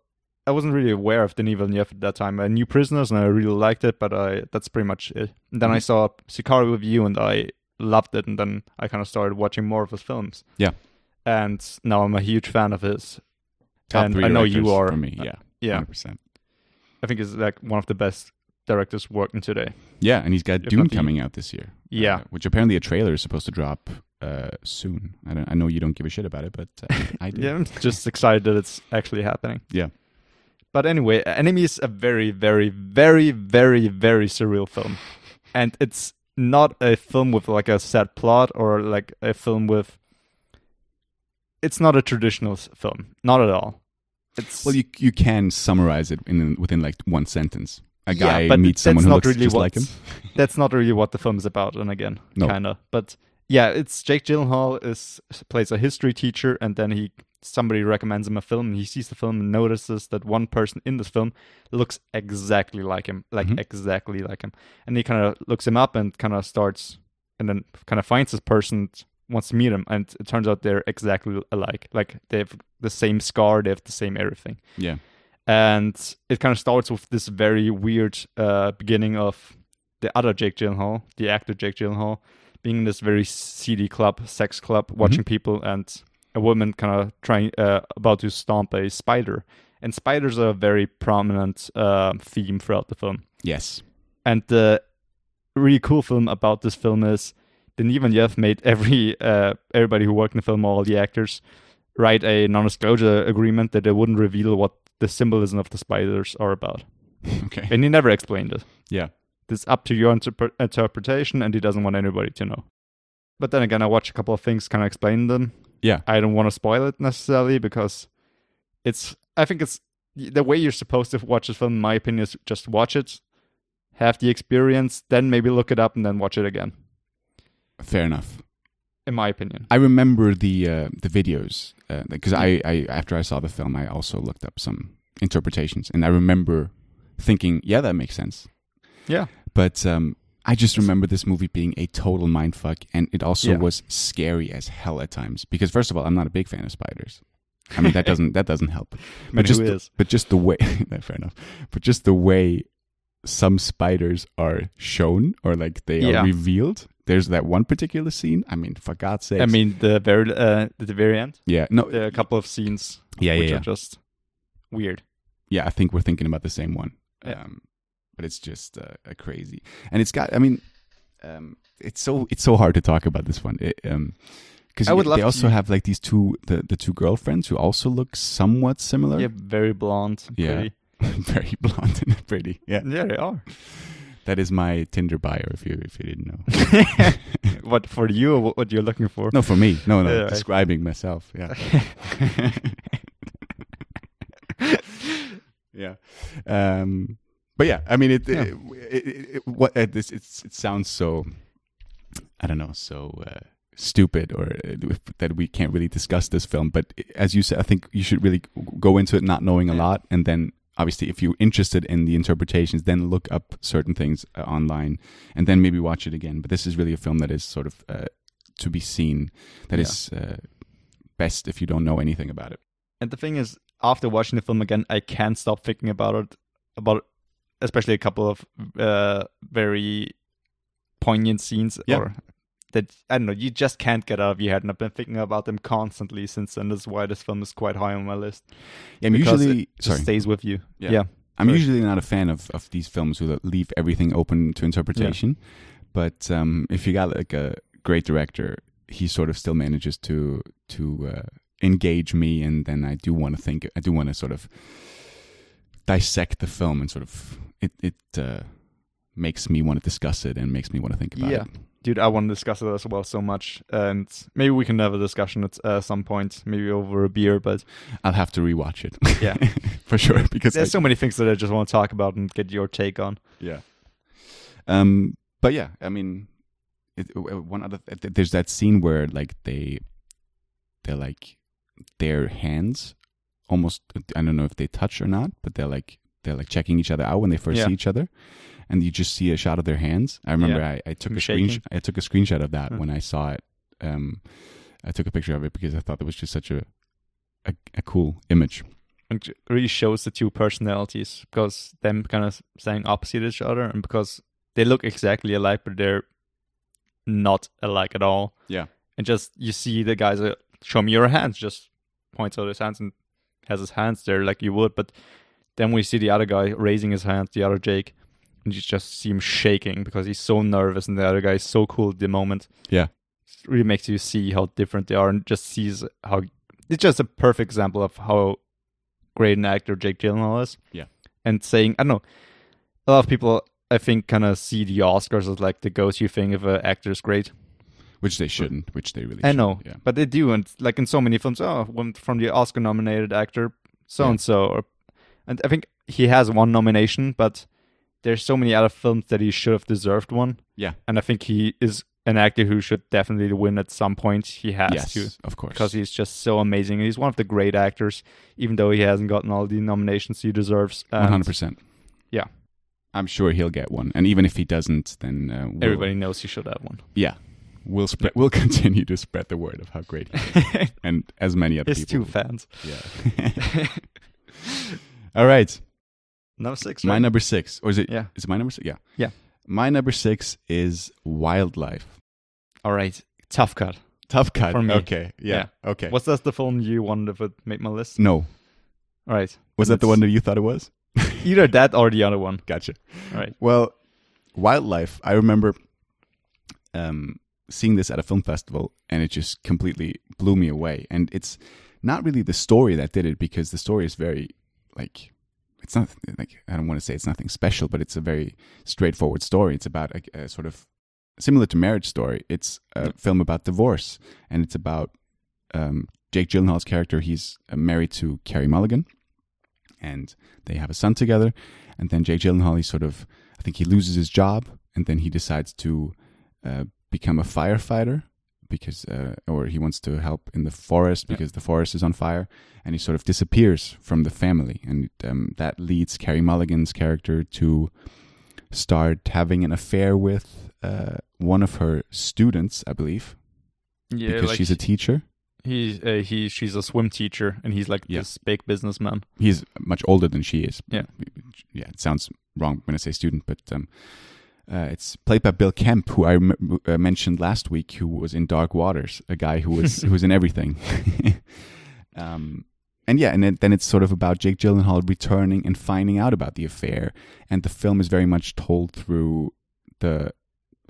I wasn't really aware of Denis Villeneuve at that time. I knew Prisoners and I really liked it, but I that's pretty much it. And then I Mhm. saw Sicario with you and I loved it, and then I kind of started watching more of his films. Yeah. and now I'm a huge fan of his. Top and three I know you are for me. uh, Yeah. Yeah, 100%. I think he's like one of the best directors working today. Yeah, and he's got If Dune the- coming out this year. Yeah. uh, which apparently a trailer is supposed to drop uh, soon. I don't. I know you don't give a shit about it, but uh, I do. Yeah, I'm just excited that it's actually happening. Yeah. But anyway, Enemy is a very, very, very, very, very surreal film. And it's not a film with like a set plot or like a film with. It's not a traditional film. Not at all. It's. Well, you you can summarize it in within like one sentence. A Yeah, guy but meets someone who not looks really just like him. that's not really what the film is about. And again, No. kind of. But yeah, it's Jake Gyllenhaal is plays a history teacher, and then he somebody recommends him a film, and he sees the film and notices that one person in this film looks exactly like him, like Mhm. exactly like him, and he kind of looks him up and kind of starts, and then kind of finds this person. Wants to meet him, and it turns out they're exactly alike. Like they have the same scar, they have the same everything Yeah, and it kind of starts with this very weird uh, beginning of the other Jake Gyllenhaal, the actor Jake Gyllenhaal, being in this very seedy club, sex club, watching people, and a woman kind of trying uh, about to stomp a spider. And spiders are a very prominent uh, theme throughout the film. yes, And the really cool film about this film is Villeneuve made every uh, everybody who worked in the film, all the actors, write a non-disclosure agreement that they wouldn't reveal what the symbolism of the spiders are about, okay, and he never explained it. yeah, It's up to your interpre- interpretation, and he doesn't want anybody to know. But then again, I watch a couple of things, kind of explain them. yeah, I don't want to spoil it necessarily because it's. I think it's the way you're supposed to watch this film. In my opinion, is just watch it, have the experience, then maybe look it up, and then watch it again. fair enough. In my opinion, I remember the uh, the videos because I, I after I saw the film, I also looked up some interpretations, and I remember thinking, yeah, that makes sense. Yeah, But um, I just remember this movie being a total mindfuck, and it also Yeah. was scary as hell at times. Because first of all, I'm not a big fan of spiders. I mean, that doesn't that doesn't help. Man, just the, but just the way, fair enough. But just the way some spiders are shown or like they Yeah. are revealed. There's that one particular scene. I mean, for God's sake. I mean, the very uh, the very end, yeah, no, there are a couple of scenes yeah, yeah, which yeah. are just weird. yeah, I think we're thinking about the same one. Yeah. Um, but it's just uh, a crazy, and it's got. I mean, um, it's so it's so hard to talk about this one. It, um, because they also to- have like these two the the two girlfriends who also look somewhat similar. Yeah, very blonde. Yeah. very blonde and pretty. Yeah, yeah, they are. that is my Tinder bio. If you if you didn't know. what for you? Or what you're looking for? no, for me. No, no. Yeah, right. describing myself. Yeah. yeah. Um, but yeah, I mean, it, Yeah. it, it, it, what uh, this it's, it sounds so, I don't know, so uh, stupid or uh, that we can't really discuss this film. But as you said, I think you should really go into it not knowing a Yeah. lot, and then obviously, if you're interested in the interpretations, then look up certain things uh, online, and then maybe watch it again. But this is really a film that is sort of uh, to be seen. That Yeah. is uh, best if you don't know anything about it. And the thing is, after watching the film again, I can't stop thinking about it. About especially a couple of uh, very poignant scenes, Yeah. or that I don't know. You just can't get out of your head, and I've been thinking about them constantly since then. That's why this film is quite high on my list. Yeah, I'm because usually it sorry. stays with you. Yeah. yeah. I'm Sorry. usually not a fan of, of these films who leave everything open to interpretation. But um, if you got like a great director, he sort of still manages to to uh, engage me, and then I do want to think. I do want to sort of dissect the film and sort of it it uh, makes me want to discuss it and makes me want to think about Yeah. it. Dude, I want to discuss it as well so much, and maybe we can have a discussion at uh, some point, maybe over a beer. But I'll have to rewatch it. Yeah. for sure because there's I- so many things that I just want to talk about and get your take on. Yeah. Um. But yeah, I mean, it, one other th- there's that scene where like they, they're like, their hands, almost. I don't know if they touch or not, but they're like they're like checking each other out when they first Yeah. see each other, and you just see a shot of their hands. I remember Yeah. I, I took Them a screen—I took a screenshot of that Huh. when I saw it. Um, I took a picture of it because I thought it was just such a a, a cool image. and it really shows the two personalities because them kind of saying opposite each other and because they look exactly alike but they're not alike at all Yeah. and just you see the guys uh, show me your hands just points out his hands and has his hands there like you would but then we see the other guy raising his hand, the other jake and you just see him shaking because he's so nervous and the other guy is so cool at the moment Yeah. it really makes you see how different they are and just sees how it's just a perfect example of how great an actor Jake Gyllenhaal is. Yeah. And saying, I don't know, a lot of people, I think, kind of see the Oscars as like the go-to thing if an actor is great. Which they shouldn't. Which they really. I know, Yeah. but they do, and like in so many films, oh, from the Oscar-nominated actor, so and so, or and I think he has one nomination, but there's so many other films that he should have deserved one, Yeah. and I think he is an actor who should definitely win at some point. He has Yes. to Of course. because he's just so amazing. He's one of the great actors, even though he hasn't gotten all the nominations he deserves. Hundred percent. yeah. I'm sure he'll get one, and even if he doesn't, then uh, we'll, Everybody knows he should have one. yeah, we'll spread. We'll continue to spread the word of how great he is, and as many other His people. two fans. Yeah. All right, Number six. my number six, or is it? Yeah. Is it my number six? Yeah. Yeah. My number six is wildlife. All right. Tough cut. Tough cut. For me. Okay. Yeah. Okay. Was that the film you wanted to make my list? no? All right. Was that the one that you thought it was? Either that or the other one. Gotcha. All right. Well, wildlife. I remember um, seeing this at a film festival, and it just completely blew me away. And it's not really the story that did it, because the story is very like it's not like I don't want to say it's nothing special, but it's a very straightforward story. It's about a, a sort of similar to Marriage Story. It's a film about divorce, and it's about um, Jake Gyllenhaal's character. He's uh, married to Carey Mulligan, and they have a son together. And then Jake Gyllenhaal, he sort of, I think he loses his job, and then he decides to uh, become a firefighter because, uh, or he wants to help in the forest because the forest is on fire, and he sort of disappears from the family, and um, that leads Carey Mulligan's character to start having an affair with uh, one of her students, I believe, Yeah, because she's a teacher. He's uh, he she's a swim teacher and he's like Yeah. this big businessman. He's much older than she is. Yeah. yeah. It sounds wrong when I say student, but um, uh, it's played by Bill Camp, who I uh, mentioned last week, who was in Dark Waters, a guy who was who was in everything. um, and yeah, and then, then it's sort of about Jake Gyllenhaal returning and finding out about the affair, and the film is very much told through the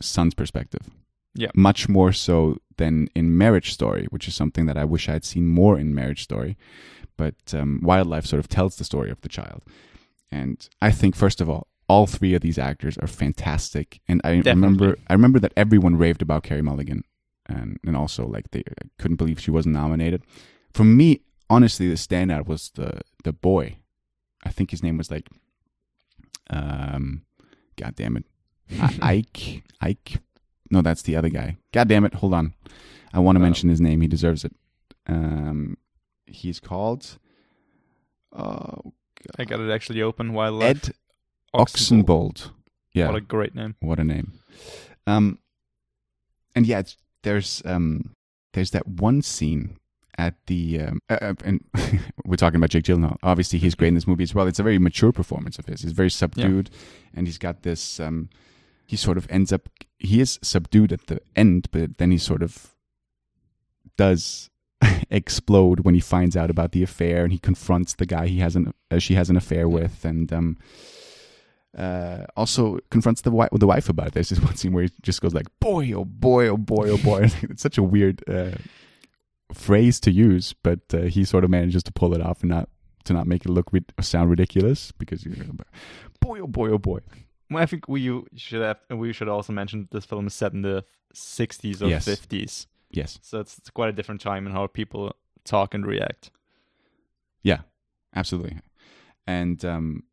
son's perspective. Yeah. much more so than in Marriage Story, which is something that I wish I had seen more in Marriage Story. But um, Wildlife sort of tells the story of the child, and I think first of all, all three of these actors are fantastic, and I remember I remember that everyone raved about Carey Mulligan, and and also like they couldn't believe she wasn't nominated. For me, honestly, the standout was the the boy. I think his name was like, um, God damn it, Ike Ike. No, that's the other guy. God damn it! Hold on, I want to Wow. mention his name. He deserves it. Um, he's called. Oh, I got it actually open. Wildlife. Ed Oxenbould. Yeah, What a great name. what a name. Um, and yeah, it's, there's um, there's that one scene at the um, uh, uh, and we're talking about Jake Gyllenhaal. Obviously, he's great in this movie as well. It's a very mature performance of his. He's very subdued, and he's got this. Um, he sort of ends up. He is subdued at the end, but then he sort of does explode when he finds out about the affair, and he confronts the guy he has an uh, she has an affair with, and um, uh, also confronts the wife, the wife about it. There's this one scene where he just goes like, "Boy, oh boy, oh boy, oh boy." it's such a weird uh, phrase to use, but uh, he sort of manages to pull it off and not to not make it look rid- sound ridiculous because you boy, oh boy, oh boy. Well, I think we should have. We should also mention this film is set in the 60s or Yes. 50s, Yes, so it's, it's quite a different time in how people talk and react. yeah, absolutely. And um,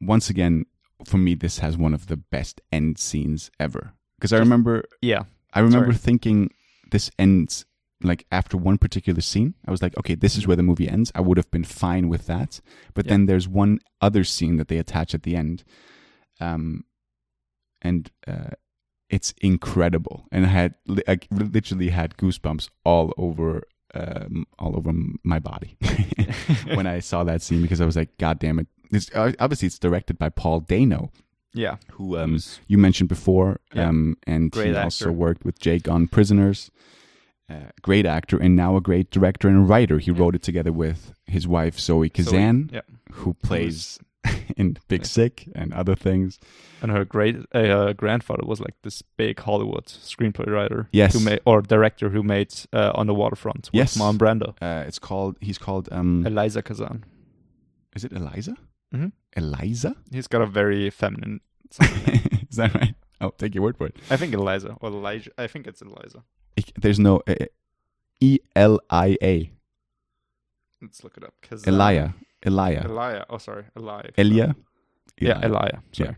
once again, for me, this has one of the best end scenes ever because I remember Yeah, I remember Sorry. thinking this ends like after one particular scene. I was like, okay, this is where the movie ends. I would have been fine with that. But Yeah. then there's one other scene that they attach at the end, um, and uh, it's incredible. And I had I literally had goosebumps all over. Um, all over my body when I saw that scene because I was like, God damn it! It's, uh, obviously, it's directed by Paul Dano, yeah. who um, you mentioned before, Yeah. um, and Great he also worked with Jake on Prisoners. Uh, great actor and now a great director and writer. He Yeah. wrote it together with his wife Zoe Kazan, yeah, who plays in Big Sick and other things. and her great uh, uh, grandfather was like this big Hollywood screenplay writer. Yes. who made or director who made uh, On the Waterfront. With Yes. Marlon Brando. Uh, it's called. He's called. Um, Eliza Kazan. is it Eliza? Mhm. Eliza? He's got a very feminine. is that right? Oh, take your word for it. I think Eliza or Elijah. I think it's Eliza. Ich- There's no uh, E L I A. Let's look it up. Kazan. Elia. Elia. Elia. Oh, sorry, Elia. Elia. Yeah, Elia. Sorry.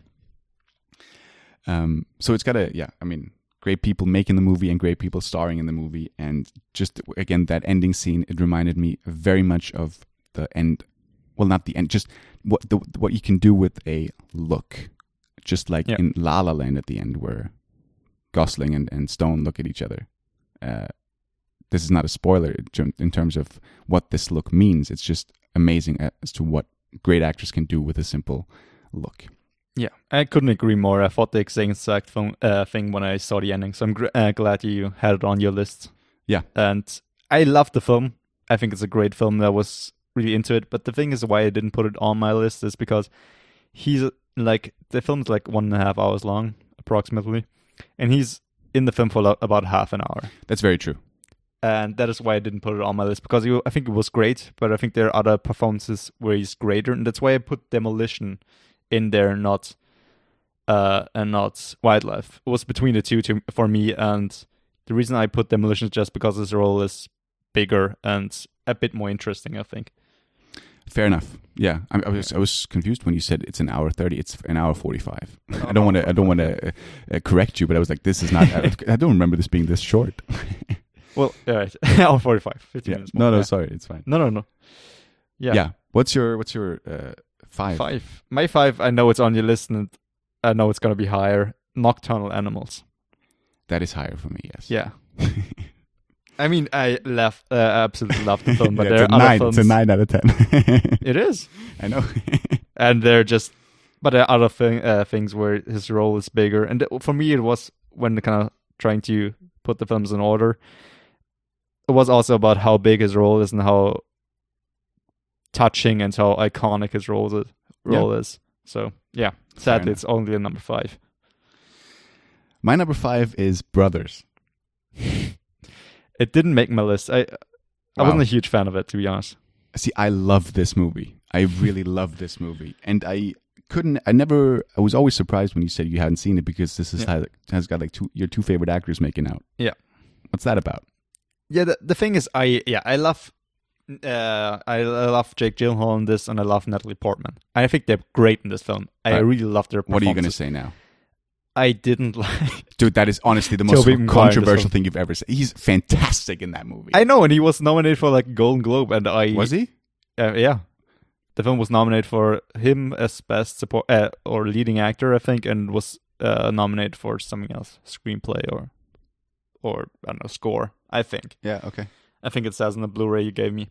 Um, so it's got a yeah. I mean, great people making the movie and great people starring in the movie, and just again that ending scene. It reminded me very much of the end. Well, not the end. Just what the what you can do with a look, just like Yeah. in La La Land at the end, where Gosling and, and Stone look at each other. Uh, this is not a spoiler in- terms of what this look means. It's just amazing as to what great actors can do with a simple look. Yeah, I couldn't agree more. I thought the exact thing, uh, thing when I saw the ending, so I'm gr- uh, glad you had it on your list. Yeah. and I love the film. I think it's a great film. That was really into it. But the thing is, why I didn't put it on my list is because he's like the film's like one and a half hours long, approximately, and he's in the film for about half an hour. That's very true. and that is why I didn't put it on my list because I think it was great, but I think there are other performances where he's greater, and that's why I put Demolition in there, not uh, and not Wildlife. It was between the two to, for me, and the reason I put Demolition is just because his role is bigger and a bit more interesting. I think. Fair enough. Yeah, I, I was I was confused when you said it's an hour thirty. It's an hour forty five. I don't want to I don't want to uh, uh, correct you, but I was like, this is not. I, I don't remember this being this short. Well, all right, hour forty-five, 50 yeah. minutes. More. No, no, Yeah. sorry, it's fine. no, no, no. Yeah. Yeah, What's your What's your uh, five? five. My five. I know it's on your list, and I know it's gonna be higher. Nocturnal Animals. That is higher for me. Yes. Yeah. I mean, I love, uh, absolutely love the film, but yeah, there are nine. films. It's a nine out of ten. It is, I know. and they're just but there are other thing, uh, things where his role is bigger. And for me, it was when kind of trying to put the films in order. It was also about how big his role is and how touching and how iconic his role is. Role is. So yeah, sadly, it's only a number five. My number five is Brothers. It didn't make my list. I I Wow. wasn't a huge fan of it, to be honest. See, I love this movie. I really love this movie, and I couldn't. I never. I was always surprised when you said you hadn't seen it because this is Yeah. has, has got like two your two favorite actors making out. Yeah. What's that about? Yeah, the, the thing is, I yeah, I love, uh, I, I love Jake Gyllenhaal in this, and I love Natalie Portman. I think they're great in this film. I Right. really love their. What are you going to say now? I didn't like. Dude, that is honestly the most Tobey Maguire in this controversial thing you've ever said. He's fantastic in that movie. I know, and he was nominated for like Golden Globe, and I was he? Uh, yeah, the film was nominated for him as best support uh, or leading actor, I think, and was uh, nominated for something else, screenplay or or I don't know, score. I think. Yeah. Okay. I think it says in the Blu-ray you gave me.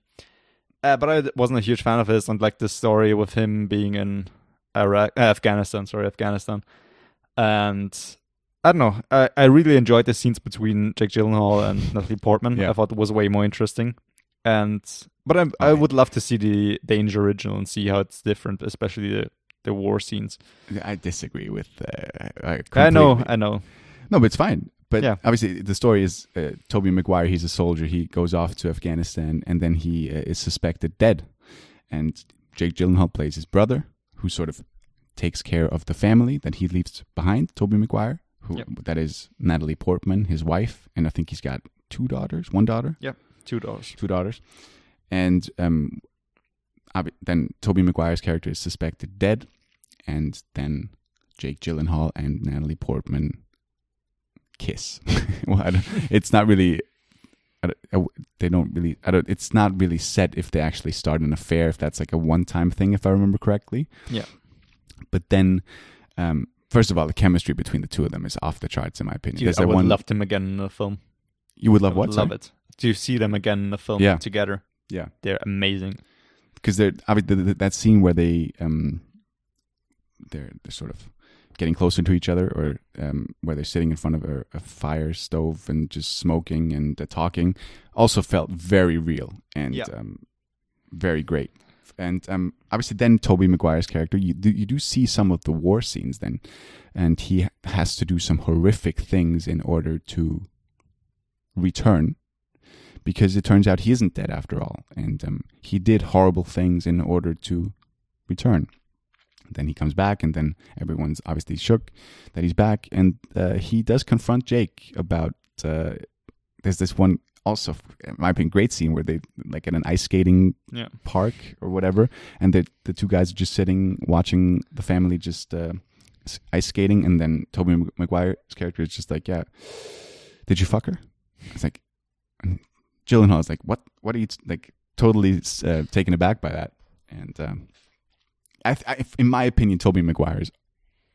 Uh, but I wasn't a huge fan of his, and like the story with him being in Iraq, uh, Afghanistan, sorry, Afghanistan, and I don't know. I, I really enjoyed the scenes between Jake Gyllenhaal and Natalie Portman. Yeah. I thought it was way more interesting, and but I I would love to see the Danger original and see how it's different, especially the the war scenes. I disagree with. Uh, I, I know. I know. No, but it's fine. But Yeah. obviously, the story is uh, Tobey Maguire. He's a soldier. He goes off to Afghanistan, and then he uh, is suspected dead. And Jake Gyllenhaal plays his brother, who sort of takes care of the family that he leaves behind. Tobey Maguire, who Yep. that is Natalie Portman, his wife, and I think he's got two daughters, one daughter, Yep, Two daughters. two daughters, and um, then Tobey Maguire's character is suspected dead, and then Jake Gyllenhaal and Natalie Portman kiss. well, I don't, it's not really. I don't, they don't really. I don't. It's not really set if they actually start an affair. If that's like a one-time thing, if I remember correctly. Yeah. But then, um, first of all, the chemistry between the two of them is off the charts, in my opinion. Dude, I would one. love them again in the film. you would love I what? would love it to see them again in the film Yeah. together. Yeah. They're amazing. because they're I mean, the, the, that scene where they um they're they're sort of getting closer to each other or um where they're sitting in front of a, a fire stove and just smoking and uh, talking also felt very real and Yeah. um very great and um obviously then Tobey Maguire's character you do, you do see some of the war scenes then and he has to do some horrific things in order to return because it turns out he isn't dead after all, and um, he did horrible things in order to return. Then he comes back, and then everyone's obviously shook that he's back, and uh, he does confront Jake about. Uh, there's this one also, in my opinion, great scene where they like at an ice skating Yeah. park or whatever, and the the two guys are just sitting watching the family just uh, ice skating, and then Tobey Maguire's character is just like, "Yeah, did you fuck her?" It's like, and Gyllenhaal is like, "What? What are you t-" like?" Totally uh, taken aback by that, and um, I, th- I, in my opinion, Tobey Maguire is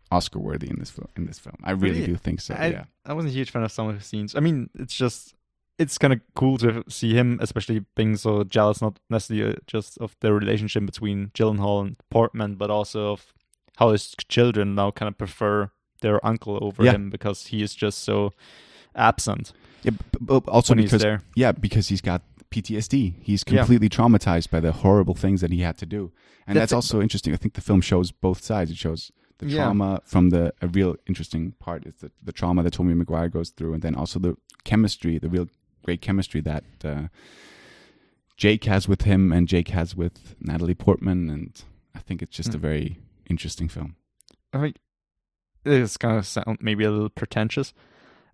Oscar worthy in this film. In this film, I really, Really? do think so. I, yeah, I wasn't a huge fan of some of the scenes. I mean, it's just it's kind of cool to see him, especially being so jealous, not necessarily uh, just of the relationship between Gyllenhaal and Portman, but also of how his children now kind of prefer their uncle over Yeah. him because he is just so absent yeah b- b- oh, also because there. yeah, because he's got PTSD. He's Yeah. completely traumatized by the horrible things that he had to do, and That's that's, also interesting. I think the film shows both sides. It shows the Yeah. trauma from the a real interesting part is the the trauma that Tommy Maguire goes through, and then also the chemistry, the real great chemistry that uh, Jake has with him and Jake has with Natalie Portman, and I think it's just a Mm. very interesting film. I think it's kind of sound maybe a little pretentious.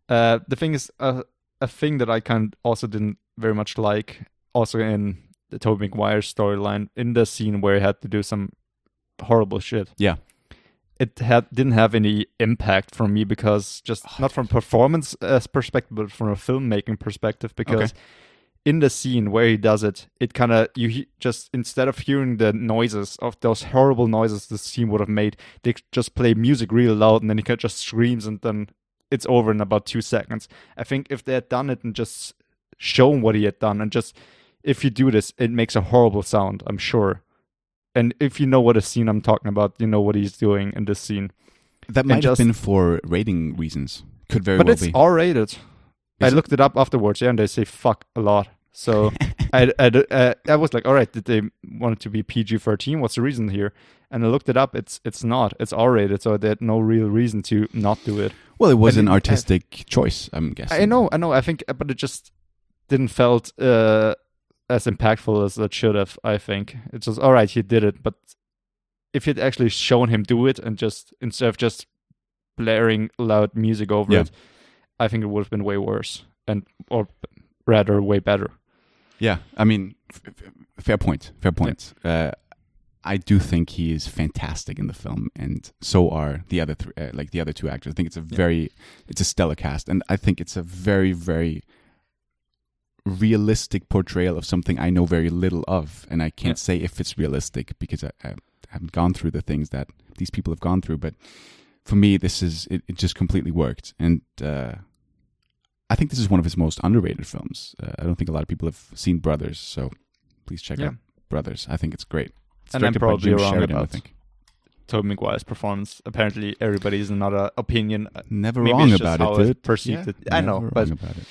Uh, the thing is, uh, a thing that I kind of also didn't very much like, also in the Tobey Maguire storyline, in the scene where he had to do some horrible shit. Yeah. It had didn't have any impact from me because just Oh, not from performance uh, perspective, but from a filmmaking perspective. Because in the scene where he does it, it kind of you he- just instead of hearing the noises of those horrible noises the scene would have made, they just play music real loud and then he kind of just screams and then it's over in about two seconds. I think if they had done it and just shown what he had done and just if you do this, it makes a horrible sound. I'm sure. And if you know what a scene I'm talking about, you know what he's doing in this scene. That might just- have been for rating reasons. Could very well be. but well it's be. R rated. I looked it up afterwards, yeah, and they say fuck a lot. So I, I, uh, I was like, all right, did they want it to be PG thirteen? What's the reason here? And I looked it up. It's it's not. It's R rated, so they had no real reason to not do it. well, it was and an it- artistic choice, I'm guessing. I know, I know. I think, but it just didn't felt uh, as impactful as it should have. I think it's just all right. He did it, but if you'd actually shown him do it and just instead of just blaring loud music over Yeah. it, I think it would have been way worse and or rather way better. Yeah, I mean, f- f- fair point. Fair point. Uh, I do think he is fantastic in the film, and so are the other three, uh, like the other two actors. I think it's a very, it's a stellar cast, and I think it's a very, very realistic portrayal of something I know very little of, and I can't Yeah. say if it's realistic because I, I haven't gone through the things that these people have gone through. But for me, this is it, it just completely worked, and uh, I think this is one of his most underrated films. Uh, I don't think a lot of people have seen Brothers, so please check Yeah. out Brothers. I think it's great. It's And I'm probably wrong Sheridan, I about think. Tobey Maguire's performance. Apparently, everybody's another opinion. Never Maybe wrong about it, dude. perceived Yeah, it. I know, but- wrong about it.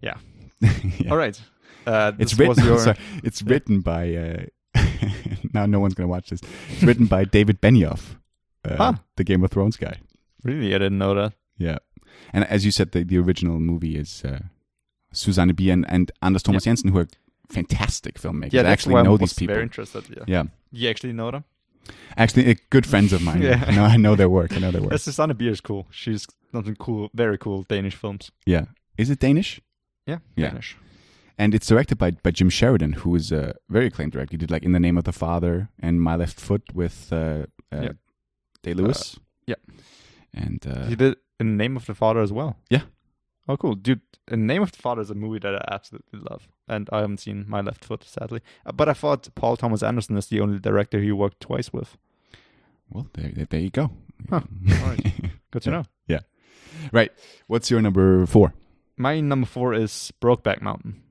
Yeah. Yeah. All right. Uh, It's written. your- sorry, it's written by. Uh, now no one's gonna watch this. It's written by David Benioff, uh, Huh. the Game of Thrones guy. Really, I didn't know that. Yeah, and as you said, the, the original movie is uh, Susanne Bier and, and Anders Thomas Jensen, who are fantastic filmmakers. Yeah, I actually I know these people. Very interested. Yeah. Yeah, You actually know them? actually, uh, good friends of mine. Yeah. no, I know their work. I know their work. Susanne Bier is cool. She's done some cool, very cool Danish films. Yeah, is it Danish? Yeah, Yeah. Danish. And it's directed by, by Jim Sheridan, who is a very acclaimed director. He did like In the Name of the Father and My Left Foot with uh, uh, Yeah. Day Lewis. yeah. And uh, he did In the Name of the Father as well. Yeah. Oh, cool, dude! In the Name of the Father is a movie that I absolutely love, and I haven't seen My Left Foot, sadly. Uh, But I thought Paul Thomas Anderson is the only director he worked twice with. well, there, there, you go. Huh. Alright. Good to know. Yeah. Right. What's your number four? My number four is Brokeback Mountain,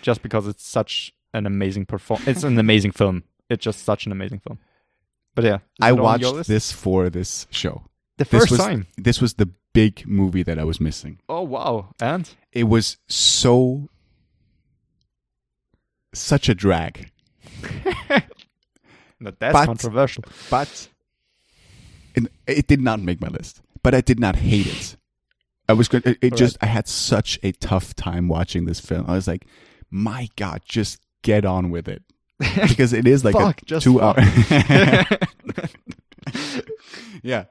just because it's such an amazing perform. It's an amazing film. It's just such an amazing film. But yeah, I it on your watched this for this show. the This first was, time. This was the big movie that I was missing. Oh wow! And It was so such a drag. No, that's But- controversial. but it, it did not make my list. But I did not hate it. I was going. It, it just. I had such a tough time watching this film. I was like, my God, just get on with it because it is like Fuck, a just two fuck. hour. yeah.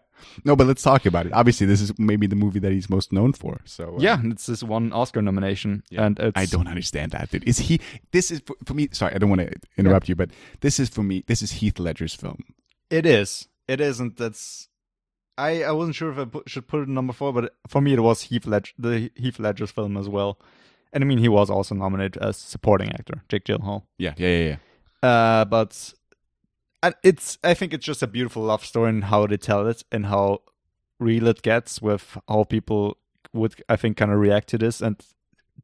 No, but let's talk about it. Obviously, this is maybe the movie that he's most known for. So uh, yeah, it's this one Oscar nomination, yeah. and it's I don't understand that. Dude. Is he? This is for, for me. Sorry, I don't want to interrupt you, but this is for me. This is Heath Ledger's film. It is. It isn't. That's. I I wasn't sure if I put, should put it in number four, but for me it was Heath Ledger, the Heath Ledger's film as well. And I mean, he was also nominated as supporting actor, Jake Gyllenhaal. Yeah, yeah, yeah, yeah. Uh, but it's I think it's just a beautiful love story and how they tell it and how real it gets with how people would I think kind of react to this. And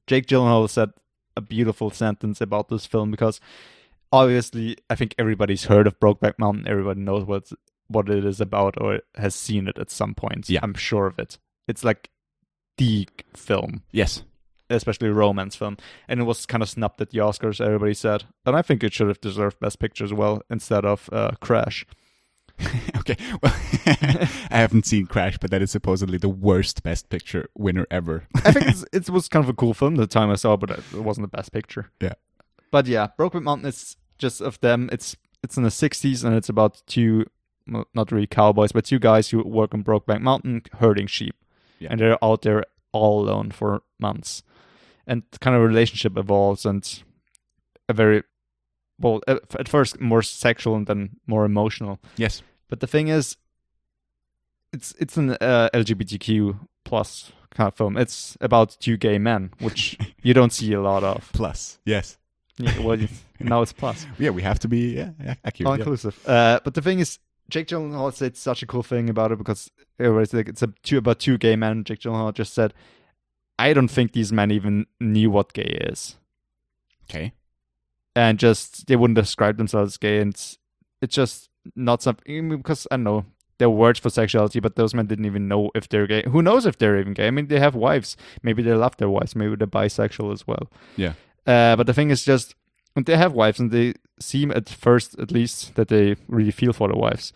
Jake Gyllenhaal said a beautiful sentence about this film because obviously I think everybody's heard of Brokeback Mountain. Everybody knows what what it is about or has seen it at some point. Yeah. I'm sure of it. It's like the film Yes. especially a romance film, and it was kind of snubbed at the Oscars. Everybody said, and I think it should have deserved Best Picture as well instead of uh, Crash. okay. Well, I haven't seen Crash, but that is supposedly the worst Best Picture winner ever. I think it's, it was kind of a cool film the time I saw, but it wasn't the Best Picture. Yeah. But yeah, Brokeback Mountain is just of them. It's it's in the '60s, and it's about two, well, not really cowboys, but you guys who work on Brokeback Mountain herding sheep, Yeah. and they're out there all alone for months, and kind of relationship evolves, and a very well at first more sexual and then more emotional. yes. But the thing is, it's it's an uh, LGBTQ plus kind of film. It's about two gay men, which you don't see a lot of. Plus. Yes. Yeah, well, it's- now it's plus, Yeah, we have to be yeah, yeah, accurate. all yeah. inclusive. Uh, but the thing is, Jake Gyllenhaal said such a cool thing about it because everybody's like it's a two about two gay men. Jake Gyllenhaal just said, "I don't think these men even knew what gay is." Okay. and just they wouldn't describe themselves as gay and it's just not something because I don't know there are words for sexuality, but those men didn't even know if they're gay. Who knows if they're even gay? I mean, they have wives. Maybe they love their wives. Maybe they're bisexual as well. Yeah. Uh, but the thing is just when they have wives and they seem at first at least that they really feel for their wives.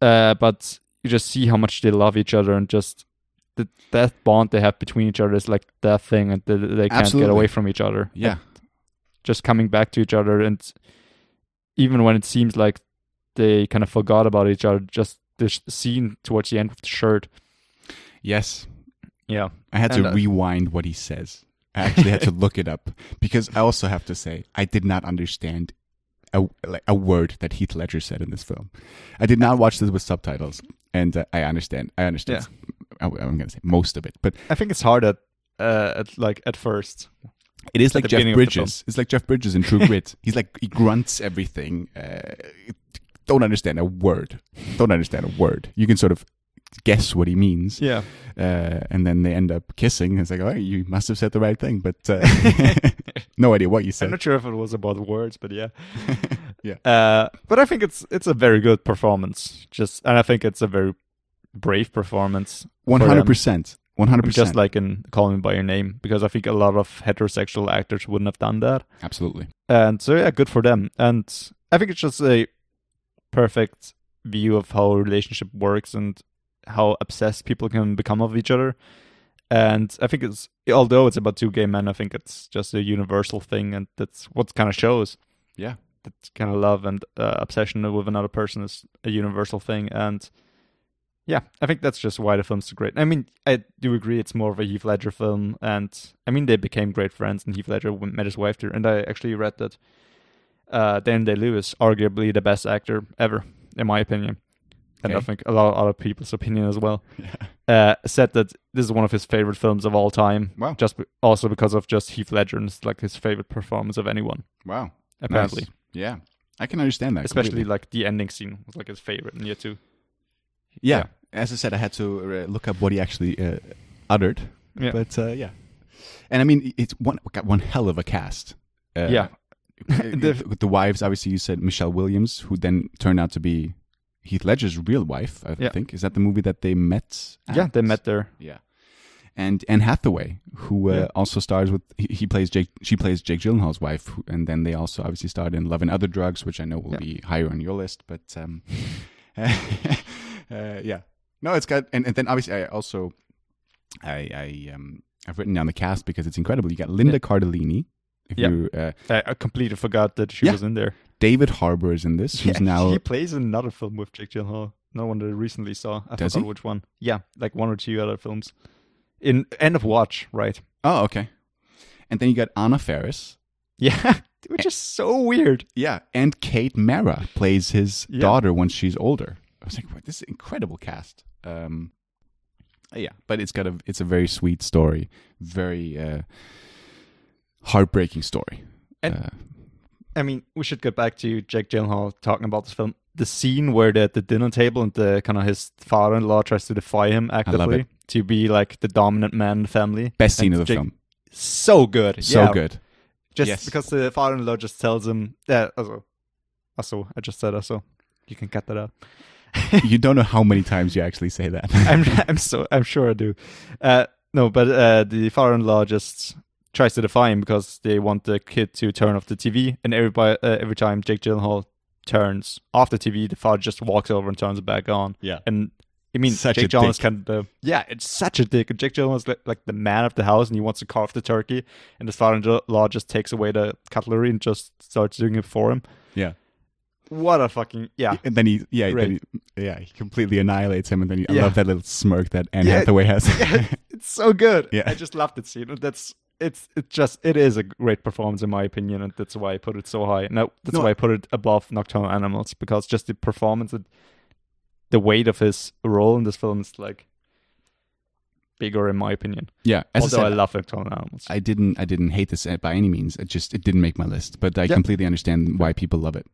Uh, but you just see how much they love each other and just the that bond they have between each other is like that thing and they, they can't Absolutely. get away from each other. Yeah. Just coming back to each other and even when it seems like they kind of forgot about each other, just the scene towards the end with the shirt. Yes. Yeah. I had to uh, rewind what he says. I actually had to look it up because I also have to say I did not understand a like a word that Heath Ledger said in this film. I did not watch this with subtitles, and uh, I understand. I understand. I, am going to say most of it, but I think it's hard at uh, at like at first. it is like Jeff beginning of the film. Bridges. It's like Jeff Bridges in True Grit. He's like he grunts everything. Uh, don't understand a word. Don't understand a word. You can sort of guess what he means. Yeah. uh, and then they end up kissing. It's like, oh, you must have said the right thing, but uh, no idea what you said. I'm not sure if it was about words, but yeah. Yeah. Uh, but I think it's it's a very good performance. Just and I think it's a very brave performance. One hundred percent. one hundred Just percent, like in Call Me by Your Name, because I think a lot of heterosexual actors wouldn't have done that. absolutely. And so yeah, good for them. And I think it's just a perfect view of how a relationship works and how obsessed people can become of each other. And I think it's although it's about two gay men, I think it's just a universal thing, and that's what kind of shows Yeah, that kind of love and uh, obsession with another person is a universal thing. And yeah, I think that's just why the film's so great. I mean, I do agree it's more of a Heath Ledger film, and I mean they became great friends, and Heath Ledger met his wife there. And I actually read that uh, Daniel Day Lewis, arguably the best actor ever, in my opinion, and I think a lot of other people's opinion as well, uh, said that this is one of his favorite films of all time. Wow. Just be- also because of just Heath Ledger, and like his favorite performance of anyone, wow, apparently. Nice. Yeah, I can understand that. Especially completely. like the ending scene was like his favorite in year two. yeah. yeah. As I said, I had to uh, look up what he actually uh, uttered. Yeah. But uh, yeah, and I mean, it's one got one hell of a cast. Uh, Yeah. the, with the wives, obviously, you said Michelle Williams, who then turned out to be Heath Ledger's real wife. I Yeah. think is that the movie that they met. Yeah, they met there. Yeah, and Anne Hathaway, who uh, Yeah. also stars with he, he plays Jake. She plays Jake Gyllenhaal's wife, who, and then they also obviously starred in Love and Other Drugs, which I know will Yeah. be higher on your list. But um, uh, yeah, no, it's got, and, and then obviously I also I I um I've written down the cast because it's incredible. You got Linda. Cardellini. If Yeah. you uh, I, I completely forgot that she Yeah. was in there. David Harbour is in this, who's now he plays in another film with Jake Gyllenhaal. No one that I recently saw. I Does forgot he? which one. Yeah, like one or two other films. In End of Watch, right? oh okay, and then you got Anna Faris. Yeah, which is so weird. Yeah, and Kate Mara plays his Yeah. daughter when she's older. I was like, what, this is an incredible cast. Um, yeah, but it's got a it's a very sweet story, very uh, heartbreaking story. And- uh, I mean, we should get back to Jake Gyllenhaal talking about this film. The scene where they're at the dinner table and the kind of his father-in-law tries to defy him actively to be like the dominant man in the family. best scene And of the Jake- film, So good. so yeah. good. Just Yes. because the father-in-law just tells him, yeah, also, also, I just said also. You can cut that out. you don't know how many times you actually say that. I'm, I'm so, I'm sure I do. Uh, no, but uh, the father-in-law just tries to defy him because they want the kid to turn off the TV, and everybody, uh, every time Jake Gyllenhaal turns off the TV, the father just walks over and turns it back on. yeah, And I mean, Such Jake Gyllenhaal's kind of yeah, it's such a dick. And Jake Gyllenhaal's like, like the man of the house, and he wants to carve the turkey, and his father-in-law just takes away the cutlery and just starts doing it for him. yeah. What a fucking yeah. And then he, yeah, then he, yeah, he completely annihilates him, and then he, I Yeah. love that little smirk that Anne Yeah. Hathaway has. it's so good. Yeah. I just love that scene. That's it's it's just it is a great performance in my opinion, and that's why I put it so high. No, that's No. why I put it above Nocturnal Animals because just the performance, and the weight of his role in this film is like bigger in my opinion. yeah, as Although I I, love Nocturnal Animals. I didn't I didn't hate this by any means. It just it didn't make my list, but I Yeah. completely understand why people love it.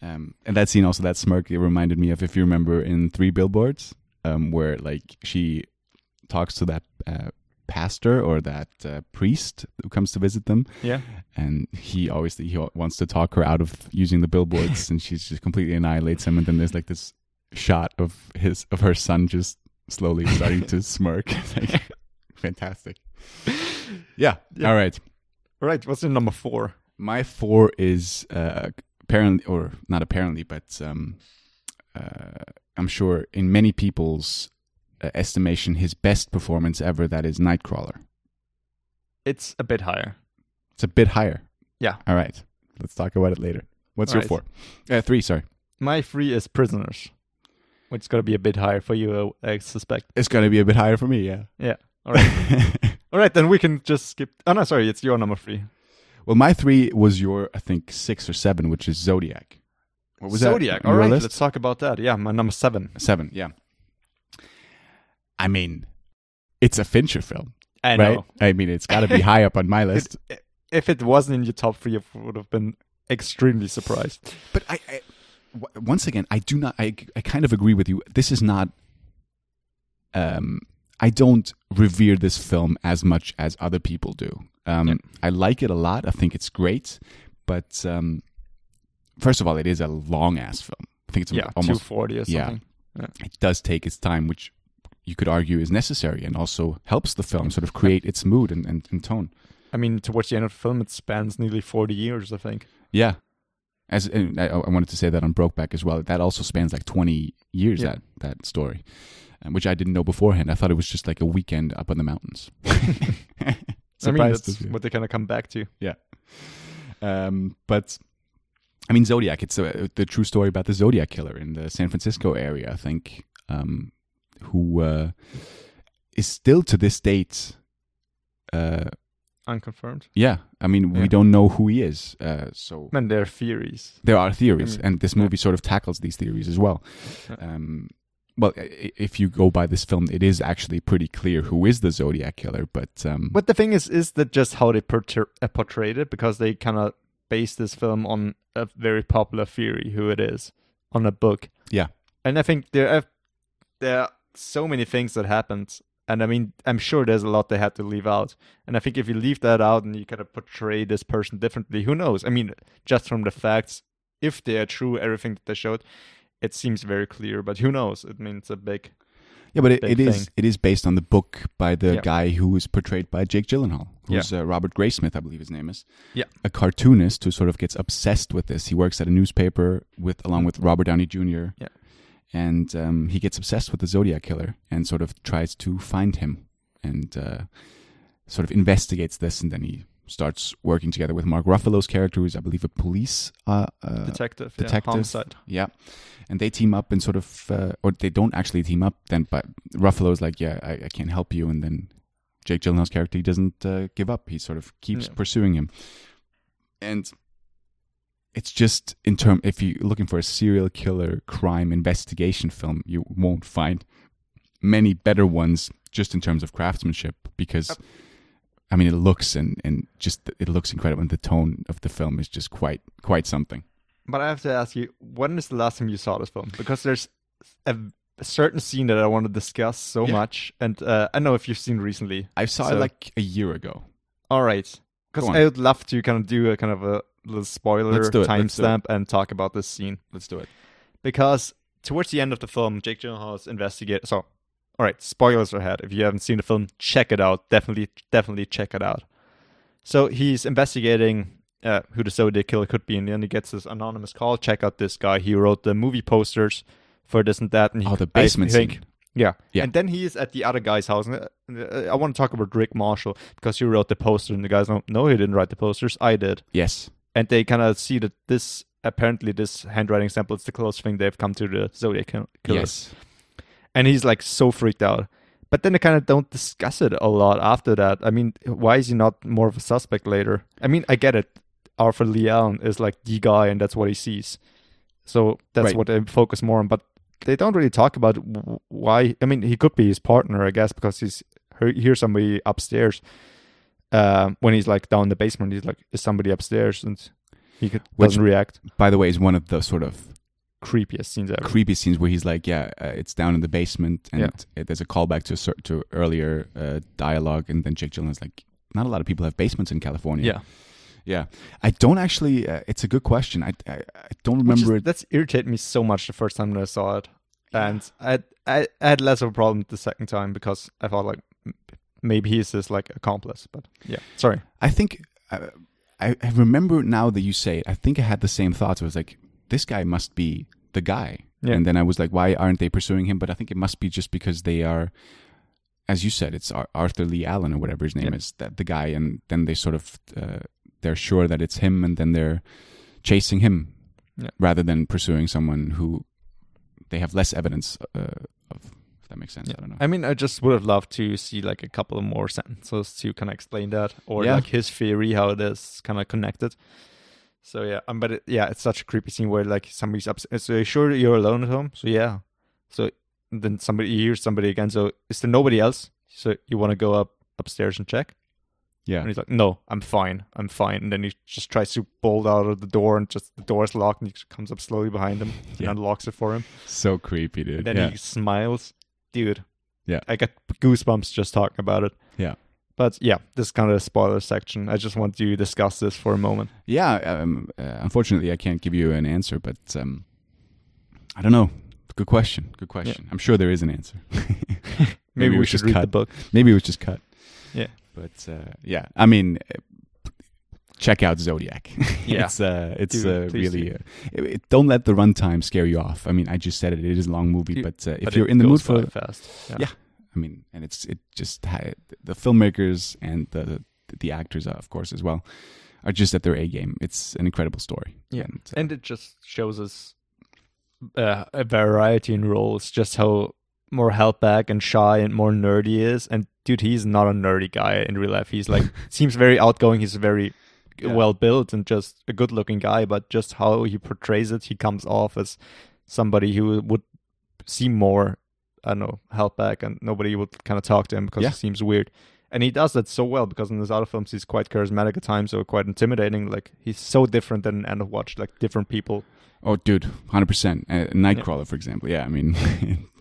Um, and that scene also that smirk it reminded me of if you remember in Three Billboards, um, where like she talks to that uh, pastor or that uh, priest who comes to visit them, Yeah. and he always he wants to talk her out of using the billboards, and she's just completely annihilates him. And then there's like this shot of his of her son just slowly starting to smirk. Like, fantastic. Yeah. Yeah. All right. All right. What's your number four? My four is uh, apparently, or not apparently, but um, uh, I'm sure in many people's estimation, his best performance ever. That is Nightcrawler. It's a bit higher. It's a bit higher. Yeah. All right. Let's talk about it later. What's All your right. four? Uh, three. Sorry. My three is Prisoners, which is gonna be a bit higher for you, uh, I suspect. It's gonna be a bit higher for me. Yeah. Yeah. All right. All right. Then we can just skip. Oh no, sorry. It's your number three. well, my three was your, I think, six or seven, which is Zodiac. What was Zodiac. that? All Your list? Let's talk about that. Yeah, my number seven. Seven. Yeah. I mean, it's a Fincher film. I right? know. I mean, it's got to be high up on my list. It, if it wasn't in your top three, I would have been extremely surprised. but I, I w- once again, I do not. I, I kind of agree with you. This is not. Um, I don't revere this film as much as other people do. Um, Yeah. I like it a lot. I think it's great, but um, first of all, it is a long ass film. I think it's Yeah, two almost. forty or yeah. something. It does take its time, which you could argue is necessary, and also helps the film sort of create its mood and, and, and tone. I mean, towards the end of the film, it spans nearly forty years. I think. Yeah. As and I, I wanted to say that on Brokeback as well. That also spans like twenty years. Yeah. That that story, um, which I didn't know beforehand. I thought it was just like a weekend up in the mountains. I mean, that's what they kind of come back to. Yeah. Um, but I mean, Zodiac. It's a, the true story about the Zodiac killer in the San Francisco area. I think, um, who uh, is still to this date. Uh, Unconfirmed. yeah, I mean, Yeah. we don't know who he is. Uh, so I mean, there are theories. there are theories, Mm. and this Yeah. movie sort of tackles these theories as well. Yeah. Um, well, i- i- if you go by this film, it is actually pretty clear who is the Zodiac killer. But um, But the thing is, is that just how they portray- uh, portrayed it? Because they kind of base this film on a very popular theory, who it is, on a book. Yeah. And I think there are there are so many things that happened, and I mean, I'm sure there's a lot they had to leave out. And I think if you leave that out and you kind of portray this person differently, who knows? I mean, just from the facts, if they are true, everything that they showed, it seems very clear. But who knows? It means a big. yeah, but it, it is it is based on the book by the Yeah. guy who is portrayed by Jake Gyllenhaal, who's uh, Robert Graysmith, I believe his name is. Yeah. a cartoonist who sort of gets obsessed with this. He works at a newspaper with along with Robert Downey Jr. Yeah. And um, he gets obsessed with the Zodiac killer and sort of tries to find him and uh, sort of investigates this, and then he starts working together with Mark Ruffalo's character, who's I believe a police uh, uh, Detective, detective. Yeah, yeah, and they team up and sort of, uh, or they don't actually team up. Then, but Ruffalo's like, "Yeah, I, I can't help you," and then Jake Gyllenhaal's character he doesn't uh, give up. He sort of keeps Yeah. pursuing him, and it's just in term. If you're looking for a serial killer crime investigation film, you won't find many better ones just in terms of craftsmanship because. I mean, it looks and, and just it looks incredible, and the tone of the film is just quite quite something. But I have to ask you, when is the last time you saw this film? Because there's a, a certain scene that I want to discuss so Yeah. much, and uh, I know if you've seen recently. I saw So- it like a year ago. All right, because I would love to kind of do a kind of a little spoiler Let's do it, let's do it. timestamp and talk about this scene. Let's do it. Because towards the end of the film, Jake Gyllenhaal is investigate. So, all right, spoilers ahead. If you haven't seen the film, check it out. Definitely, definitely check it out. So he's investigating uh, who the Zodiac killer could be, and then he gets this anonymous call. Check out this guy. He wrote the movie posters for this and that. And he, Oh, the I basement think- scene. Yeah. Yeah. And then he is at the other guy's house. And uh, I want to talk about Rick Marshall because he wrote the poster, and the guy's no, no, he didn't write the posters. I did Yes. And they kind of see that this apparently this handwriting sample is the closest thing they've come to the Zodiac kill- killer. Yes. And he's like so freaked out. But then they kind of don't discuss it a lot after that. I mean, why is he not more of a suspect later? I mean, I get it. Arthur Leigh Allen is like the guy, and that's what he sees. So that's Right. what they focus more on. But they don't really talk about why. I mean, he could be his partner, I guess, because he's he hears somebody upstairs. Uh, when he's like down in the basement, he's like, "Is somebody upstairs?" And he could, Which- doesn't react. By the way, is one of the sort of creepiest scenes ever. creepy scenes where he's like, yeah, uh, it's down in the basement, and Yeah. uh, there's a callback to a cer- to earlier uh, dialogue, and then Jake Gyllenhaal's like, not a lot of people have basements in California. yeah, yeah. I don't actually. Uh, it's a good question. I I, I don't remember is, it. that's irritated me so much the first time that I saw it, and I, I I had less of a problem the second time because I thought like maybe he's his like accomplice, but yeah, sorry. I think uh, I, I remember now that you say it. I think I had the same thoughts. I was like, this guy must be the guy. Yeah. And then I was like, why aren't they pursuing him? But I think it must be just because they are, as you said, it's Ar- Arthur Leigh Allen or whatever his name Yeah. is, that the guy, and then they sort of uh, they're sure that it's him, and then they're chasing him Yeah. rather than pursuing someone who they have less evidence uh, of. If that makes sense, I don't know. I mean, I just would have loved to see like a couple of more sentences to kind of explain that, or Yeah. like his theory how it is kind of connected. So yeah, um, but it, yeah, it's such a creepy scene where like somebody's up. So you sure you're alone at home? So yeah. So then somebody you hear somebody again. So is there nobody else? So you want to go up upstairs and check? yeah, And he's like, "No, I'm fine. I'm fine." And then he just tries to bolt out of the door, and just the door is locked, and he comes up slowly behind him Yeah. and unlocks it for him. so creepy, dude. And then yeah. he smiles, dude. Yeah. I get goosebumps just talking about it. Yeah. But yeah, this is kind of a spoiler section. I just want to discuss this for a moment. Yeah, um, uh, unfortunately, I can't give you an answer, but um, I don't know. Good question. Good question. I'm sure there is an answer. Maybe, it we was should just read cut. the book. Maybe it was just cut. Yeah. But uh, yeah, I mean, check out Zodiac. Yeah. it's uh, it's Do, uh, really. do. Uh, it, don't let the runtime scare you off. I mean, I just said it. It is a long movie, but uh, if But you're in the mood for, fast. Yeah. yeah. I mean, and it's it just the filmmakers and the the actors, uh, of course, as well, are just at their A game. It's an incredible story. Yeah. And, uh, And it just shows us uh, a variety in roles, just how more held back and shy and more nerdy is. And dude, he's not a nerdy guy in real life. He's like seems very outgoing. He's very Yeah. well built and just a good looking guy. But just how he portrays it, he comes off as somebody who would seem more, I don't know, held back, and nobody would kind of talk to him because Yeah. he seems weird. And he does that so well because in his other films he's quite charismatic at times or quite intimidating. Like he's so different than End of Watch, like different people. Oh, dude, hundred percent. Uh, Nightcrawler, for example. Yeah, I mean,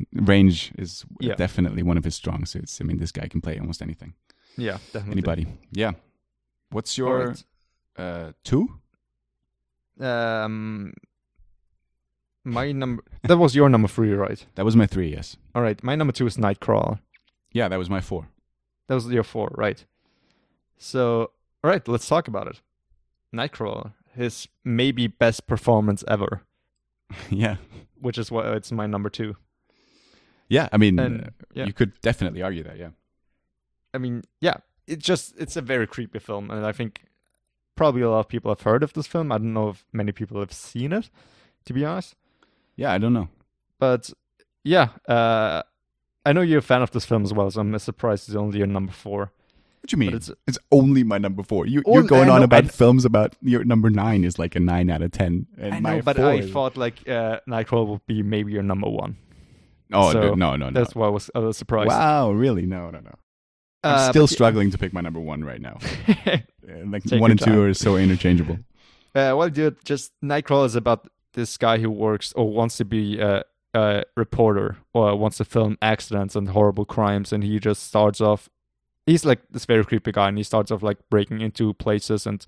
range is Yeah. definitely one of his strong suits. I mean, this guy can play almost anything. Yeah, definitely. Anybody? Yeah. What's your Alright. Uh, two? Um, my number that was your number three, right? That was my three. Yes. All right, my number two is Nightcrawler. Yeah, that was my four. That was your four, right? So, all right, let's talk about it. Nightcrawler, his maybe best performance ever, yeah. which is why it's my number two. Yeah. I mean, And, uh, yeah. you could definitely argue that. Yeah. I mean, yeah, it's just it's a very creepy film, and I think probably a lot of people have heard of this film. I don't know if many people have seen it, to be honest. Yeah. I don't know. But yeah, uh, I know you're a fan of this film as well, so I'm surprised it's only your number four. What do you mean? it's- It's, only my number four. You, you're going I on about films about your number nine is like a nine out of ten. And I my know, but four I is- thought like uh, Nightcrawler would be maybe your number one. Oh so no, no, no. That's why I was a little surprised. Wow, really? No, no, no. I'm Uh, still struggling to pick my number one right now. Uh, like Take one and two are so interchangeable. Uh, well, dude, just Nightcrawler is about this guy who works or wants to be a, a reporter or wants to film accidents and horrible crimes, and he just starts off. He's like this very creepy guy, and he starts off like breaking into places and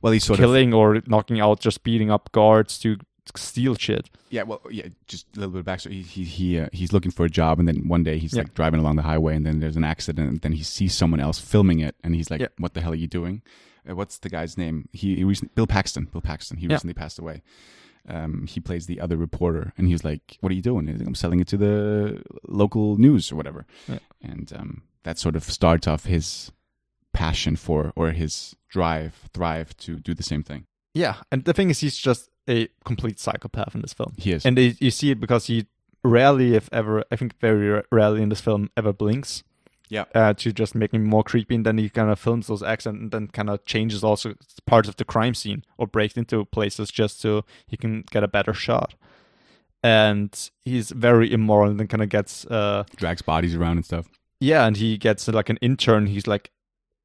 Well, he's sort of killing or knocking out, just beating up guards to steal shit. yeah. Well, yeah. Just a little bit of backstory. He he, he uh, he's looking for a job, and then one day he's Yeah. like driving along the highway, and then there's an accident, and then he sees someone else filming it, and he's like, Yeah. "What the hell are you doing?" Uh, what's the guy's name? He, he recently, Bill Paxton. Bill Paxton. He Yeah. recently passed away. Um, he plays the other reporter, and he's like, "What are you doing?" Like, I'm selling it to the local news or whatever. And um, that sort of starts off his passion for or his drive, thrive to do the same thing. Yeah, and the thing is, he's just a complete psychopath in this film. He is. And they, you see it because he rarely, if ever, I think very rarely in this film, ever blinks. Yeah. Uh, to just make him more creepy, and then he kind of films those accents, and then kind of changes also parts of the crime scene or breaks into places just so he can get a better shot. And he's very immoral, and then kind of gets, uh, drags bodies around and stuff. yeah, and he gets like an intern. He's like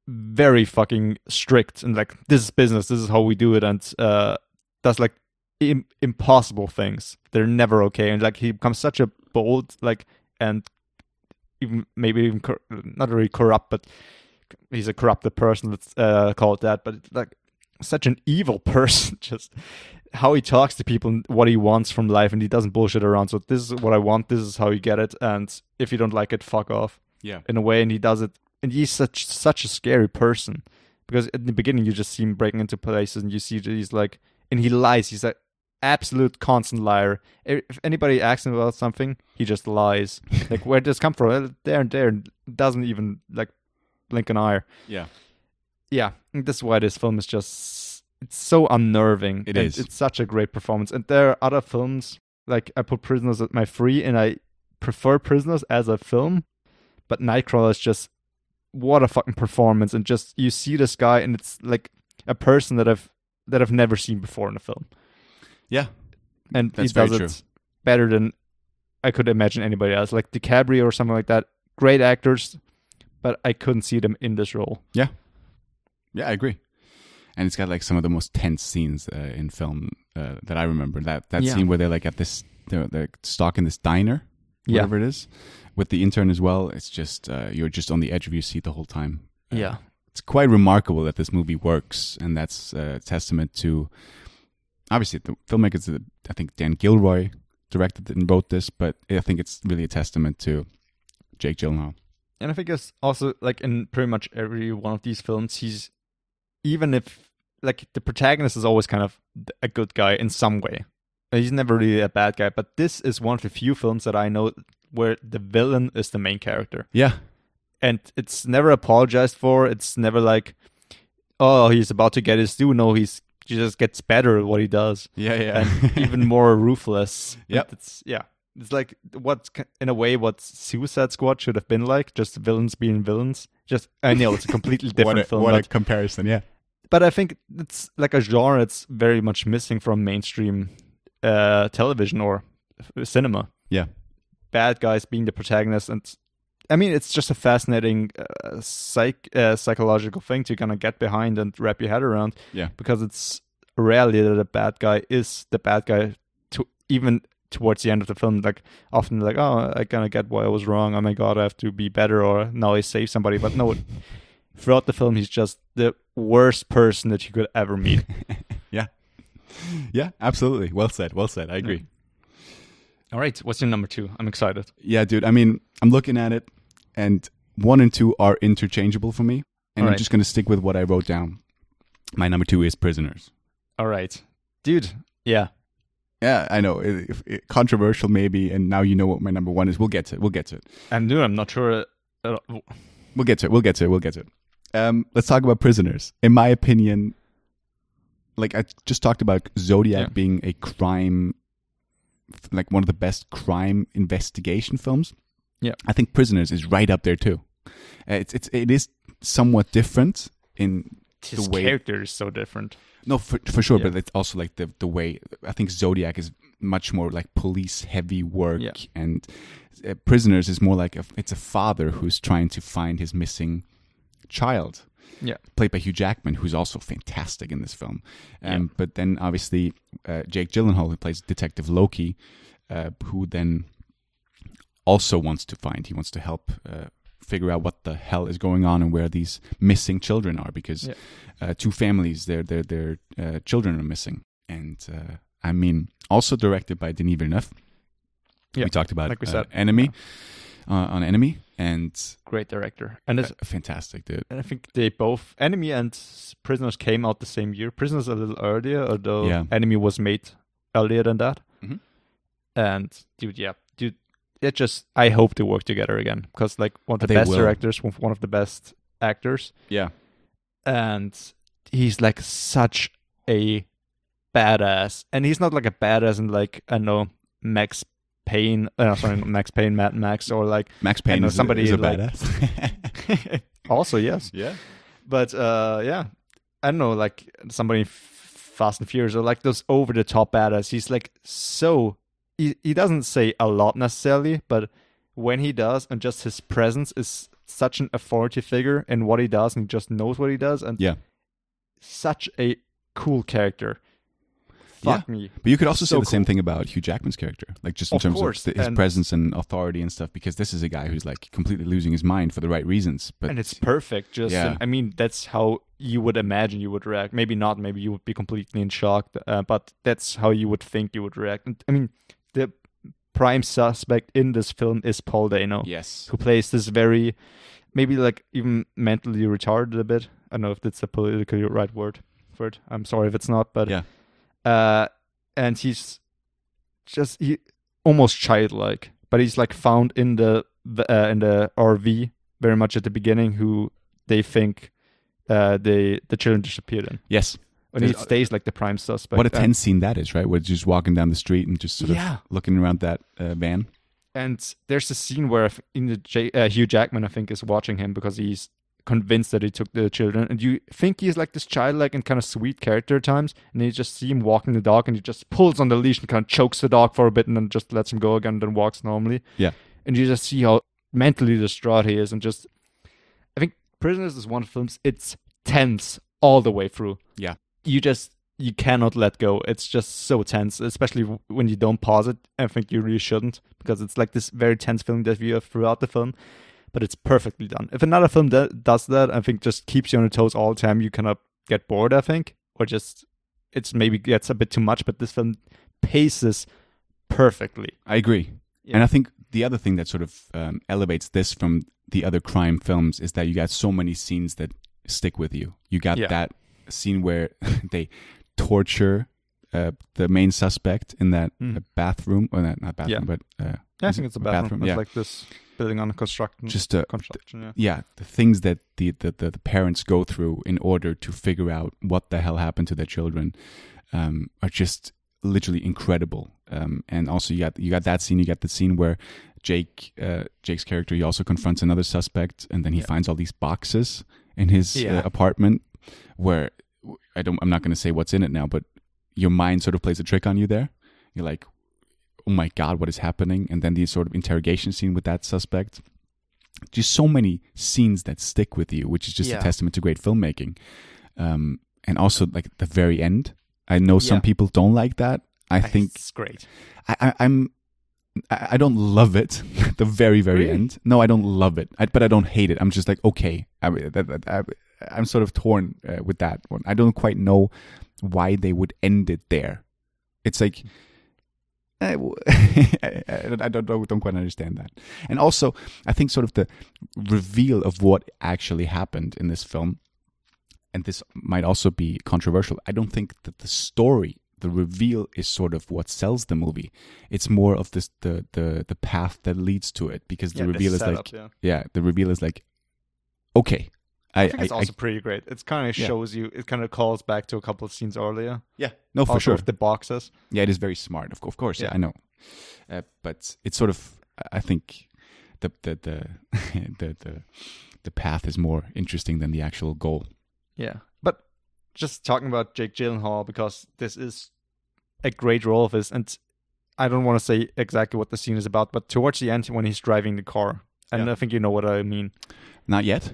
very fucking strict, and like this is business. This is how we do it, and uh, does like Im- impossible things. They're never okay, and like he becomes such a bold, like, and even maybe even cor- not really corrupt, but he's a corrupted person. Let's uh, call it that. But like such an evil person. Just how he talks to people, and what he wants from life, and he doesn't bullshit around. So this is what I want. This is how you get it. And if you don't like it, fuck off. Yeah. In a way, and he does it. And he's such such a scary person because in the beginning you just see him breaking into places, and you see that he's like, and he lies. He's an absolute constant liar. If anybody asks him about something, he just lies. like where did this come from? "Uh, There and there. and Doesn't even like blink an eye Yeah. yeah, I think that's why this film is just it's so unnerving. It is. It's such a great performance. And there are other films like I put Prisoners at my free, and I prefer Prisoners as a film, but Nightcrawler is just what a fucking performance. And just you see this guy, and it's like a person that I've that I've never seen before in a film, Yeah. and That's he does it true. better than I could imagine anybody else. Like DiCaprio or something like that. Great actors, but I couldn't see them in this role. Yeah. Yeah, I agree. And it's got like some of the most tense scenes uh, in film uh, that I remember. That that Yeah. scene where they're like at this, they're, they're stuck in this diner, Yeah. whatever it is, with the intern as well. It's just uh, you're just on the edge of your seat the whole time. Uh, Yeah. it's quite remarkable that this movie works, and that's a testament to obviously the filmmakers. I think Dan Gilroy directed and wrote this, but I think it's really a testament to Jake Gyllenhaal. And I think it's also like in pretty much every one of these films, he's even if like the protagonist is always kind of a good guy in some way. He's never really a bad guy, but this is one of the few films that I know where the villain is the main character. Yeah, And it's never apologized for. It's never like, oh, he's about to get his due. No, he's he just gets better at what he does. yeah, yeah, and even more ruthless. Yep. It's yeah. It's like what, in a way what Suicide Squad should have been like, just villains being villains. Just I know it's a completely different what a, film, what but, a comparison! Yeah, but I think it's like a genre it's very much missing from mainstream uh, television or cinema. yeah, Bad guys being the protagonist, and I mean it's just a fascinating uh, psych uh, psychological thing to kind of get behind and wrap your head around yeah. because it's rarely that a bad guy is the bad guy to even towards the end of the film like often like oh i kind of get why i was wrong oh my god i have to be better or now i save somebody but no throughout the film he's just the worst person that you could ever meet yeah, yeah, absolutely. Well said. Well said. I agree. All right what's your number two i'm excited Yeah, dude. I mean, I'm looking at it, and one and two are interchangeable for me, and I'm just gonna stick with what I wrote down. My number two is Prisoners. all right dude yeah Yeah, I know. It, if- it- controversial, maybe, and now you know what my number one is. We'll get to it. We'll get to it. i'm dude i'm not sure uh, We'll get to it. We'll get to it. We'll get to it. Um, let's talk about Prisoners. In my opinion, like I just talked about Zodiac Yeah. being a crime, like one of the best crime investigation films. Yeah. I think Prisoners is right up there too. Uh, it's it's it is somewhat different in his the way character is so different no for for sure, Yeah. but it's also like the the way I think Zodiac is much more like police heavy work, Yeah. and uh, Prisoners is more like a, it's a father who's trying to find his missing child yeah played by Hugh Jackman, who's also fantastic in this film. Um, Yeah. But then obviously uh, Jake Gyllenhaal, who plays Detective Loki, uh, who then also wants to find, he wants to help uh, figure out what the hell is going on and where these missing children are, because Yeah. uh, two families, their their their uh, children are missing. And uh, I mean, also directed by Denis Villeneuve. Yeah, we talked about like we said. Enemy uh, on Enemy, and great director and it's fantastic, dude. And I think they both Enemy and Prisoners came out the same year. Prisoners a little earlier, although Yeah. Enemy was made earlier than that. Mhm. And dude, yeah, dude, it just I hope they work together again because like one of the They best will. directors, one one of the best actors, Yeah, and he's like such a badass. And he's not like a badass in like I know Max Payne, uh, sorry, Max Payne, Mad Max, or like Max Payne know is, somebody is a like- badass. also yes, yeah, but uh yeah. I don't know like somebody fast and furious or like those over the top badass he's like so he, he doesn't say a lot necessarily but when he does and just his presence is such an authority figure in what he does and he just knows what he does and yeah, such a cool character fuck me. But you could also So say the same thing about Hugh Jackman's character, like just in Of terms course, of the, his and- presence and authority and stuff. Because this is a guy who's like completely losing his mind for the right reasons. But and it's perfect. Just, Yeah. I mean, that's how you would imagine you would react. Maybe not. Maybe you would be completely in shock. Uh, but that's how you would think you would react. And, I mean, the prime suspect in this film is Paul Dano, yes, who plays this very, maybe like even mentally retarded a bit. I don't know if that's the politically right word for it. I'm sorry if it's not, but yeah, uh, and he's just he almost childlike, but he's like found in the, the uh, in the RV very much at the beginning, who they think uh, they the children disappeared in, yes. and he stays like the prime suspect. What a tense scene that is, right? Where it's just walking down the street and just sort of Yeah. looking around that uh, van. And there's a scene where in the J- uh, Hugh Jackman, I think, is watching him because he's convinced that he took the children, and you think he's like this childlike and kind of sweet character at times, and then you just see him walking the dog, and he just pulls on the leash and kind of chokes the dog for a bit, and then just lets him go again, and then walks normally. Yeah. and you just see how mentally distraught he is, and just I think Prisoners is one of the films. It's tense all the way through. Yeah. you just you cannot let go. It's just so tense, especially when you don't pause it. I think you really shouldn't because it's like this very tense feeling that you have throughout the film. But it's perfectly done. If another film do- does that, I think just keeps you on your toes all the time. You cannot get bored. I think, or just it's maybe gets a bit too much. But this film paces perfectly. I agree. Yeah. And I think the other thing that sort of um, elevates this from the other crime films is that you got so many scenes that stick with you. You got Yeah. that scene where they torture uh, the main suspect in that Mm. uh, bathroom, or not, not bathroom, Yeah. but uh, Yeah, I think it's a bathroom. It's yeah, like this building on a construction. just uh, construction. Yeah. yeah, the things that the, the, the, the parents go through in order to figure out what the hell happened to their children um, are just literally incredible. Um, and also you got you got that scene, you got the scene where Jake uh, Jake's character he also confronts another suspect, and then he Yeah. finds all these boxes in his Yeah. uh, apartment where I don't I'm not going to say what's in it now, but your mind sort of plays a trick on you there. You're like, oh my god, what is happening? And then the sort of interrogation scene with that suspect just so many scenes that stick with you, which is just Yeah. a testament to great filmmaking. Um, and also like the very end. I know some Yeah. people don't like that. I think it's great. I, I, I'm. I I don't love it. the very, very Really? end. No, I don't love it. I, but I don't hate it. I'm just like okay. I, I, I'm sort of torn uh, with that one. I don't quite know why they would end it there. It's like Uh, I, w- I- I don't know, don't quite understand that. And also, I think sort of the reveal of what actually happened in this film, and this might also be controversial. I don't think that the story, the reveal, is sort of what sells the movie. It's more of this the the the path that leads to it because the Yeah, reveal is setup, like yeah. yeah, the reveal is like okay. I, I think it's I- also pretty great. It kind of Yeah. shows you. It kind of calls back to a couple of scenes earlier. yeah, no, for sure. with the boxes. Yeah, it is very smart. Of, of course, yeah, Yeah. I know. Uh, but it's sort of, I think, the the the the the the path is more interesting than the actual goal. Yeah, but just talking about Jake Gyllenhaal because this is a great role of his, and I don't want to say exactly what the scene is about, but towards the end when he's driving the car, and Yeah. I think you know what I mean. Not yet.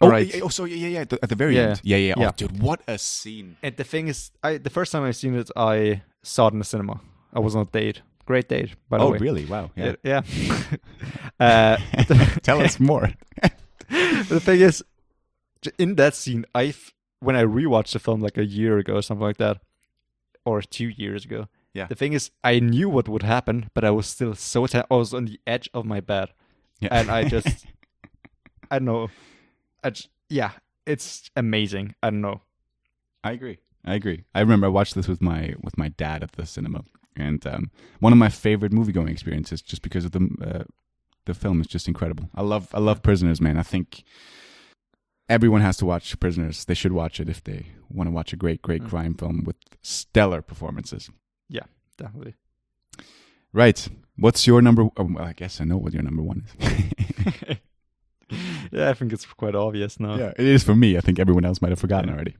Oh, right. yeah, oh, so yeah, yeah, yeah. At the very Yeah. end. Yeah, yeah. Yeah. Oh, dude, what a scene! And the thing is, I the first time I've seen it, I saw it in the cinema. I was on a date, great date, by the Oh, way. really? Wow. Yeah. Yeah. yeah. uh, Tell us more. the thing is, in that scene, I when I rewatched the film like a year ago or something like that, or two years ago. Yeah. The thing is, I knew what would happen, but I was still so ten- I was on the edge of my bed, Yeah. and I just, I don't know, I j- yeah, it's amazing. I don't know. I agree. I agree. I remember I watched this with my with my dad at the cinema, and um, one of my favorite movie going experiences, just because of the uh, the film is just incredible. I love I love Prisoners, man. I think everyone has to watch Prisoners. They should watch it if they want to watch a great great Mm. crime film with stellar performances. Yeah, definitely. Right. What's your number? Oh, well, I guess I know what your number one is. yeah, I think it's quite obvious now. yeah, it is for me. I think everyone else might have forgotten Yeah. already.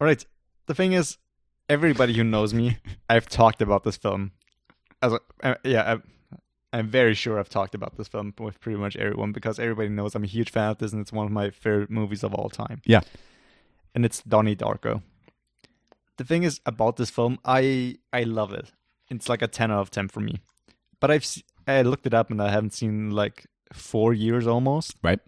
All right. The thing is, everybody who knows me, I've talked about this film. As a, uh, yeah, I, I'm very sure I've talked about this film with pretty much everyone because everybody knows I'm a huge fan of this, and it's one of my favorite movies of all time. Yeah. and it's Donnie Darko. the thing is about this film, I I love it. It's like a ten out of ten for me. But I've I looked it up and I haven't seen like four years almost. Right?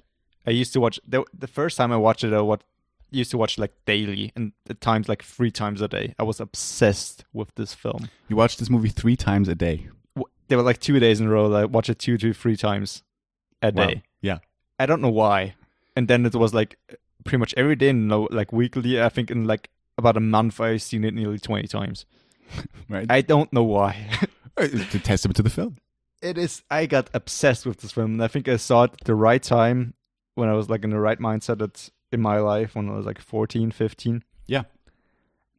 I used to watch the the first time I watched it. I what used to watch like daily and at times like three times a day. I was obsessed with this film. You watched this movie three times a day. There were like two days in a row. that I watched it two to three times a Wow. day. Yeah. I don't know why. And then it was like pretty much every day, no, uh, like weekly. I think in like about a month, I've seen it nearly twenty times. Right? I don't know why. it's a testament to the film. It is. I got obsessed with this film, and I think I saw it at the right time when I was like in the right mindset at, in my life when I was like 14, 15. Yeah.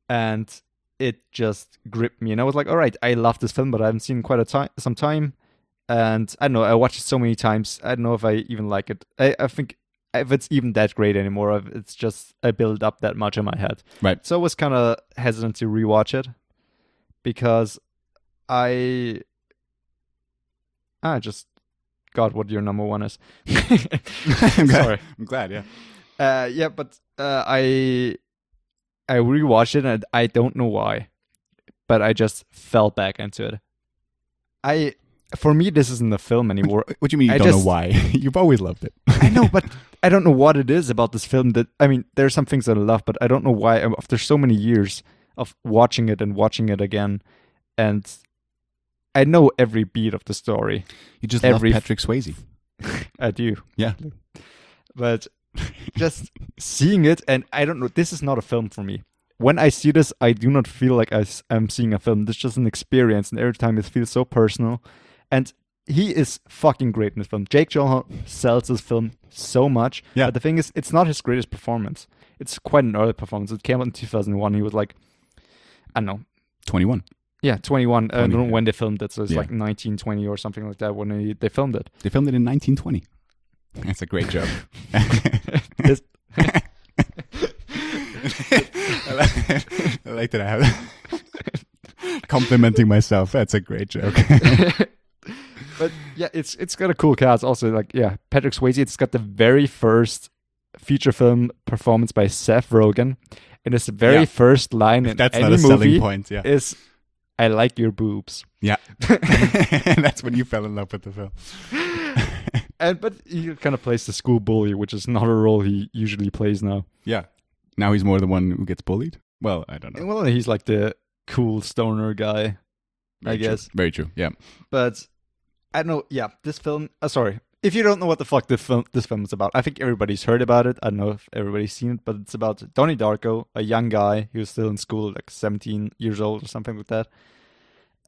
and it just gripped me. And I was like, all right, I love this film, but I haven't seen it quite a time, some time. And I don't know, I watched it so many times. I don't know if I even like it. I, I think if it's even that great anymore, if it's just I build up that much in my head. Right. So I was kind of hesitant to rewatch it because I I just got what your number one is. I'm glad. Sorry. I'm glad, yeah. Uh, yeah, but uh, I I rewatched it and I don't know why, but I just fell back into it. I for me this isn't a film anymore. What do you mean you I don't know why? You've always loved it. I know, but I don't know what it is about this film that I mean. There are some things that I love, but I don't know why. After so many years of watching it and watching it again, and I know every beat of the story. You just Every- love Patrick Swayze. I do. Yeah. but just seeing it and i don't know this is not a film for me when i see this i do not feel like I am seeing a film this is just an experience and every time it feels so personal and he is fucking great in this film jake gyllenhaal sells this film so much Yeah. but the thing is it's not his greatest performance it's quite an early performance it came out in 2001 he was like i don't know 21. Yeah 21 i don't 20, know yeah. when they filmed it so it's Yeah. like 1920 or something like that when they, they filmed it They filmed it in 1920. That's a great joke. I like, I like that I have complimenting myself. That's a great joke. but yeah, it's it's got a cool cast. Also, like yeah, Patrick Swayze. It's got the very first feature film performance by Seth Rogen, and it's the very Yeah. first line in That's any not a movie selling point. Yeah. is "I like your boobs." Yeah. and That's when you fell in love with the film. And but he kind of plays the school bully, which is not a role he usually plays now. Yeah. Now he's more the one who gets bullied. Well, I don't know. Well, he's like the cool stoner guy, I true. guess. Very true. Yeah. But I don't know. Yeah, this film. Uh, sorry, if you don't know what the fuck this film this film is about, I think everybody's heard about it. I don't know if everybody's seen it, but it's about Donnie Darko, a young guy who's still in school, like 17 years old or something like that,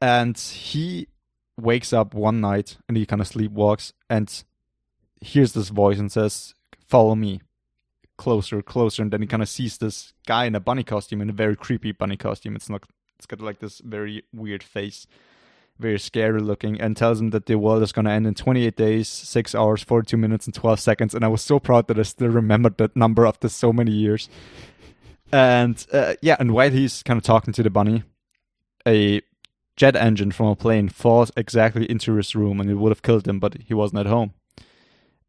and he wakes up one night and he kind of sleepwalks and hears this voice and says, "Follow me." Closer, closer, and then he kind of sees this guy in a bunny costume, in a very creepy bunny costume. It's not. It's got like this very weird face very scary looking and tells him that the world is going to end in 28 days, 6 hours, 42 minutes, and 12 seconds. And I was so proud that I still remembered that number after so many years. And uh, yeah, and while he's kind of talking to the bunny, a jet engine from a plane falls exactly into his room and it would have killed him, but he wasn't at home.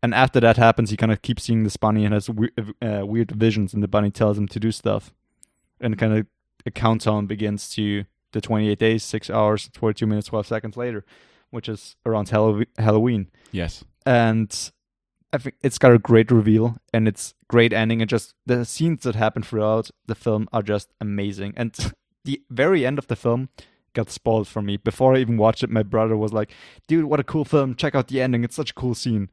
And after that happens, he kind of keeps seeing this bunny and has we- uh, weird visions, and the bunny tells him to do stuff. And kind of a countdown begins to the 28 days, 6 hours, 42 minutes, 12 seconds later, which is around Hallow- Halloween. Yes. And I think it's got a great reveal and it's great ending. And just the scenes that happen throughout the film are just amazing. And the very end of the film got spoiled for me. Before I even watched it, my brother was like, dude, what a cool film. Check out the ending. It's such a cool scene.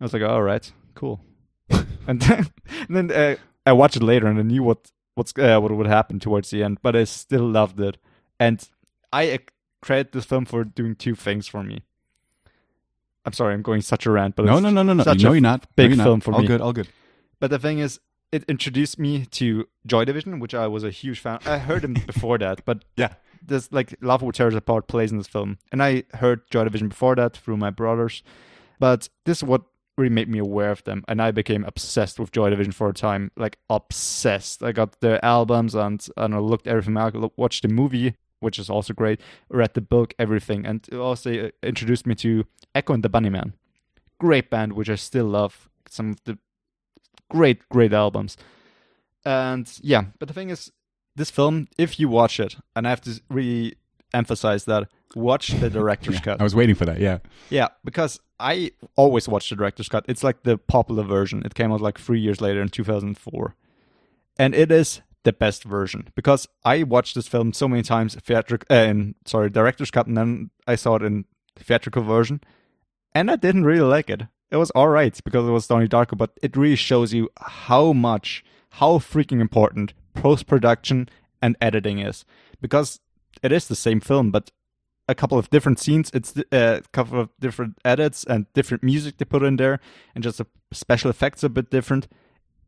I was like, all right, cool. and then, and then uh, I watched it later and I knew what what's uh, what would happen towards the end, but I still loved it. And I credit this film for doing two things for me. I'm sorry, I'm going such a rant, but No, no, no, no, no. No, you're not. big no, you're not. film for all me. All good. All good. But the thing is, it introduced me to Joy Division, which I was a huge fan. I heard him before that, but Yeah. there's like Love Will Tear Us Apart plays in this film, and I heard Joy Division before that through my brothers. But this is what really made me aware of them, and I became obsessed with Joy Division for a time, like obsessed. I got their albums and and I looked everything out. Watched the movie, which is also great. Read the book, everything, and also uh, introduced me to Echo and the Bunnymen. Great band, which I still love. Some of the great, great albums. And yeah, but the thing is, this film, if you watch it, and I have to really emphasize that, watch the director's cut. I was waiting for that. Yeah. Yeah, because I always watch the director's cut. It's like the popular version. It came out like three years later in 2004. And it is the best version because I watched this film so many times theatric uh, in sorry director's cut and then I saw it in theatrical version and I didn't really like it. It was all right because it was Donnie Darko, but it really shows you how much how freaking important post production and editing is because it is the same film, but a couple of different scenes. It's uh, a couple of different edits and different music they put in there, and just the special effects a bit different,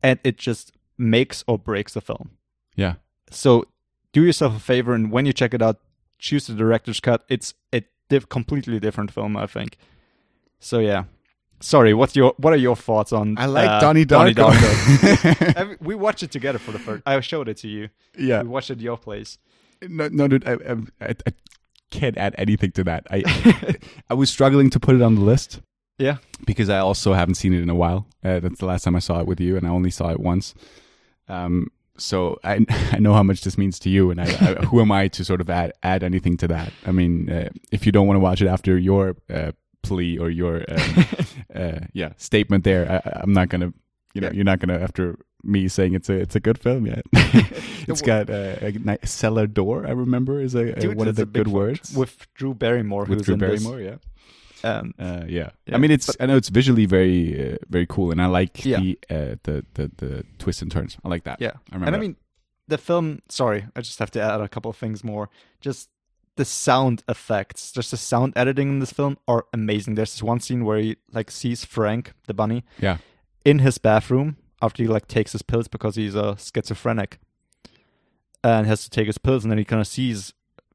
and it just makes or breaks the film. Yeah. So do yourself a favor, and when you check it out, choose the director's cut. It's a diff- completely different film, I think. So yeah. Sorry, what's your what are your thoughts on? I like uh, Donnie Darko. Darko? Every- we watched it together for the first. I showed it to you. Yeah. We watched it at your place. No, no, dude. I, I, I can't add anything to that. I I was struggling to put it on the list Yeah. because I also haven't seen it in a while. Uh, that's the last time I saw it with you, and I only saw it once. Um, so I I know how much this means to you, and I, I who am I to sort of add add anything to that? I mean, uh, if you don't want to watch it after your uh, plea or your um, uh, yeah statement there, I, I'm not gonna. You know, Yeah. you're not gonna after me saying it's a it's a good film yet. it's got uh, a nice cellar door. I remember is a, a Dude, one of the a good words with Drew Barrymore, with who's Drew in this. Barrymore. Yeah. Um, Uh, yeah. Yeah, I mean, it's but- I know it's visually very uh, very cool, and I like Yeah. the, uh, the the the twists and turns. I like that. yeah, I remember. and I mean, the film. Sorry, I just have to add a couple of things more. Just the sound effects, just the sound editing in this film are amazing. There's this one scene where he like sees Frank, the bunny, yeah, in his bathroom after he like takes his pills because he's a schizophrenic and has to take his pills and then he kind of sees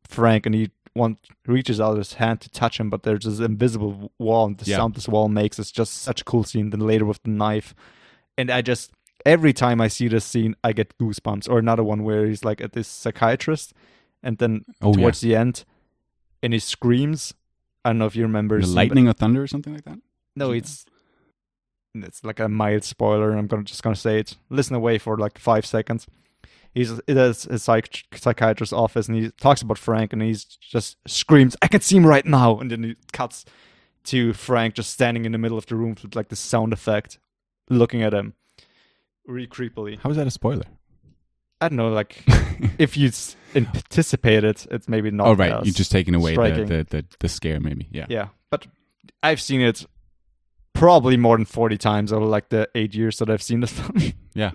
Frank and he want reaches out his hand to touch him but there's this invisible wall and the Yeah. sound this wall makes is just such a cool scene then later with the knife and I just every time I see this scene I get goosebumps or another one where he's like at this psychiatrist and then Oh, yeah. towards the end and he screams I don't know if you remember the lightning or thunder or something like that. no, it's it's like a mild spoiler. I'm gonna just gonna say it. Listen away for like five seconds. He's in his psych- psychiatrist's office, and he talks about Frank, and he's just screams, "I can see him right now!" And then he cuts to Frank just standing in the middle of the room with like the sound effect, looking at him, really creepily. How is that a spoiler? I don't know, like if you anticipate it, it's maybe not. oh right, you're just taking away the, the, the the scare, maybe. Yeah. Yeah, but I've seen it probably more than 40 times over like the eight years that I've seen this film. Yeah.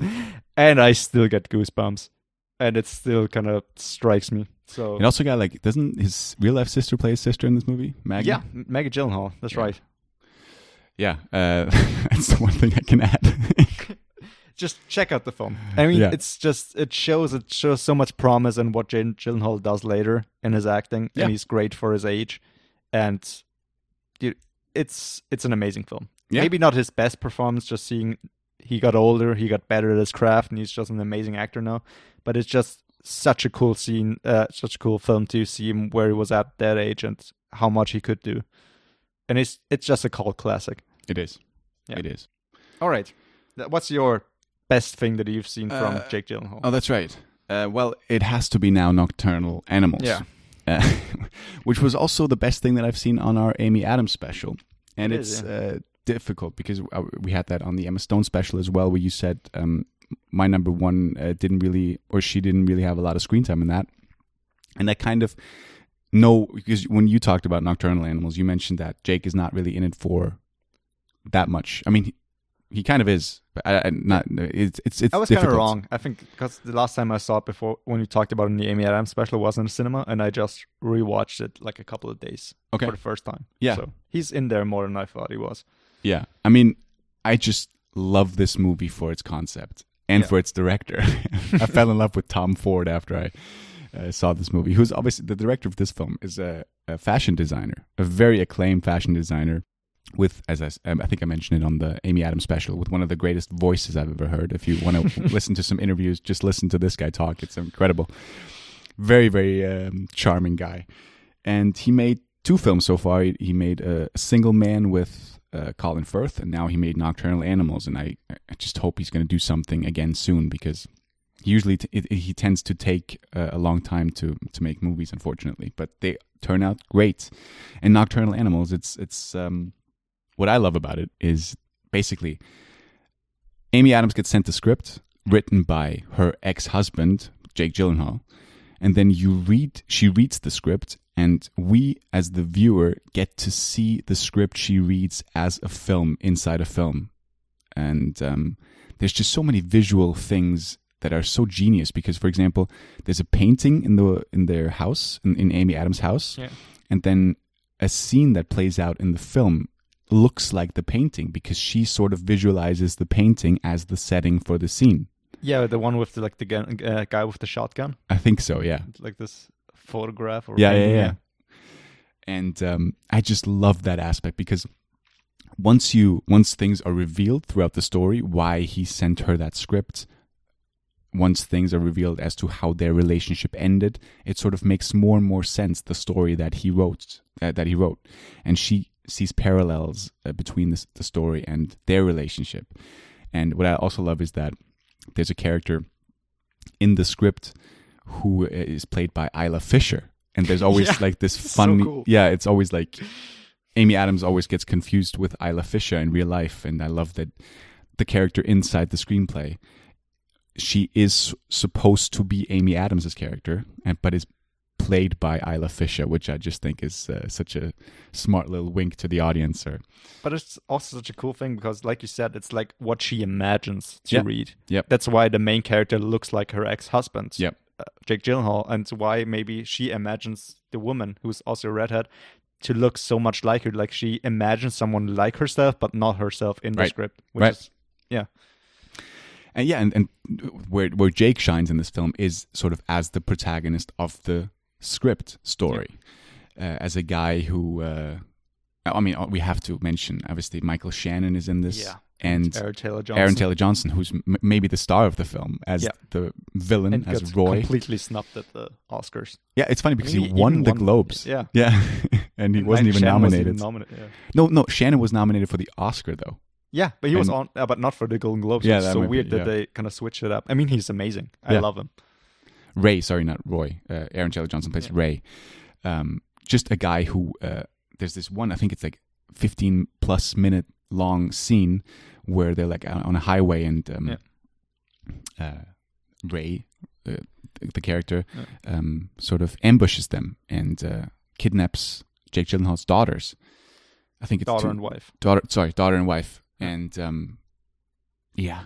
and I still get goosebumps. And it still kind of strikes me. So, It also got like, doesn't his real life sister play his sister in this movie? Maggie. yeah, Maggie Gyllenhaal. That's Yeah. right. Yeah. Uh, that's the one thing I can add. Just check out the film. I mean, Yeah. it's just, it shows, it shows so much promise in what Jake Gyllenhaal does later in his acting. Yeah. And he's great for his age. And dude, it's, it's an amazing film. Yeah. Maybe not his best performance, just seeing he got older, he got better at his craft, and he's just an amazing actor now. But it's just such a cool scene, uh, such a cool film to see him where he was at that age and how much he could do. And it's it's just a cult classic. it is. Yeah. It is. All right, what's your best thing that you've seen from Uh, Jake Gyllenhaal? Oh, that's right. Uh, well, it has to be now Nocturnal Animals. Yeah. Uh, which was also the best thing that I've seen on our Amy Adams special. And It it's is, uh, difficult because uh, we had that on the Emma Stone special as well, where you said um, my number one uh, didn't really, or she didn't really have a lot of screen time in that. And I kind of know, because when you talked about Nocturnal Animals, you mentioned that Jake is not really in it for that much. I mean, he, he kind of is, but I, I, not. It's it's it's I was kind of wrong. I think because the last time I saw it before, when you talked about it in the Amy Adams special, was in the cinema, and I just rewatched it like a couple of days Okay. for the first time. Yeah. so he's in there more than I thought he was. Yeah. I mean, I just love this movie for its concept and Yeah. for its director. I fell in love with Tom Ford after I uh, saw this movie, who's obviously the director of this film is a, a fashion designer, a very acclaimed fashion designer with, as I, um, I think I mentioned it on the Amy Adams special, with one of the greatest voices I've ever heard. If you want to listen to some interviews, just listen to this guy talk. It's incredible. Very, very um, charming guy. And he made two films so far. He, he made A Single Man with uh, Colin Firth, and now he made Nocturnal Animals. And I, I just hope he's going to do something again soon because usually t- it, it- he tends to take uh, a long time to to make movies, unfortunately, but they turn out great. And Nocturnal Animals, it's it's um, what I love about it is basically Amy Adams gets sent the script written by her ex husband Jake Gyllenhaal, and then you read she reads the script, and we as the viewer get to see the script she reads as a film inside a film, and um, there's just so many visual things that are so genius because for example there's a painting in the in their house in, in amy adams house. Yeah. and then a scene that plays out in the film looks like the painting because she sort of visualizes the painting as the setting for the scene. Yeah, the one with the, like the gun, uh, guy with the shotgun, i think so yeah. Like this photograph or yeah, yeah, yeah. And um, I just love that aspect because once you once things are revealed throughout the story, why he sent her that script, once things are revealed as to how their relationship ended, it sort of makes more and more sense the story that he wrote uh, that he wrote, and she sees parallels uh, between this, the story and their relationship. And what I also love is that there's a character in the script who uh, played by Isla Fisher. And there's always Yeah. like this So funny, cool. yeah, it's always like Amy Adams always gets confused with Isla Fisher in real life. And I love that the character inside the screenplay, she is supposed to be Amy Adams' character, and but is played by Isla Fisher, which I just think is uh, such a smart little wink to the audience. Or But it's also such a cool thing because, like you said, it's like what she imagines to Yeah. read. Yep. That's why the main character looks like her ex-husband, Yep. Uh, Jake Gyllenhaal, and why maybe she imagines the woman who's also a redhead to look so much like her. Like she imagines someone like herself, but not herself in the Right. script. Which Right. Is, yeah. And yeah, and, and where where Jake shines in this film is sort of as the protagonist of the script story, uh, as a guy who, uh, I mean, we have to mention obviously Michael Shannon is in this, Yeah. And Aaron Taylor Johnson. Aaron Taylor Johnson, who's m- maybe the star of the film as Yeah. the villain, and as Roy. completely snubbed at the Oscars. yeah, it's funny because mean, he he won the won- Globes. yeah. yeah, and he And wasn't even Shannon nominated. Even nominated. Yeah. no, no, Shannon was nominated for the Oscar though. Yeah, but he was on, uh, but not for the Golden Globes. Yeah, it's so might be- weird yeah. that they kind of switched it up. I mean, he's amazing. I love him. Ray, sorry, not Roy. Uh, Aaron Taylor Johnson plays. Ray. Um, just a guy who uh, there's this one. I think it's like 15 plus minute long scene where they're like on a highway and um, Yeah. uh, Ray, uh, the, character, Yeah. um, sort of ambushes them and uh, kidnaps Jake Gyllenhaal's daughters. I think it's Daughter two- and wife. daughter sorry daughter and wife and um yeah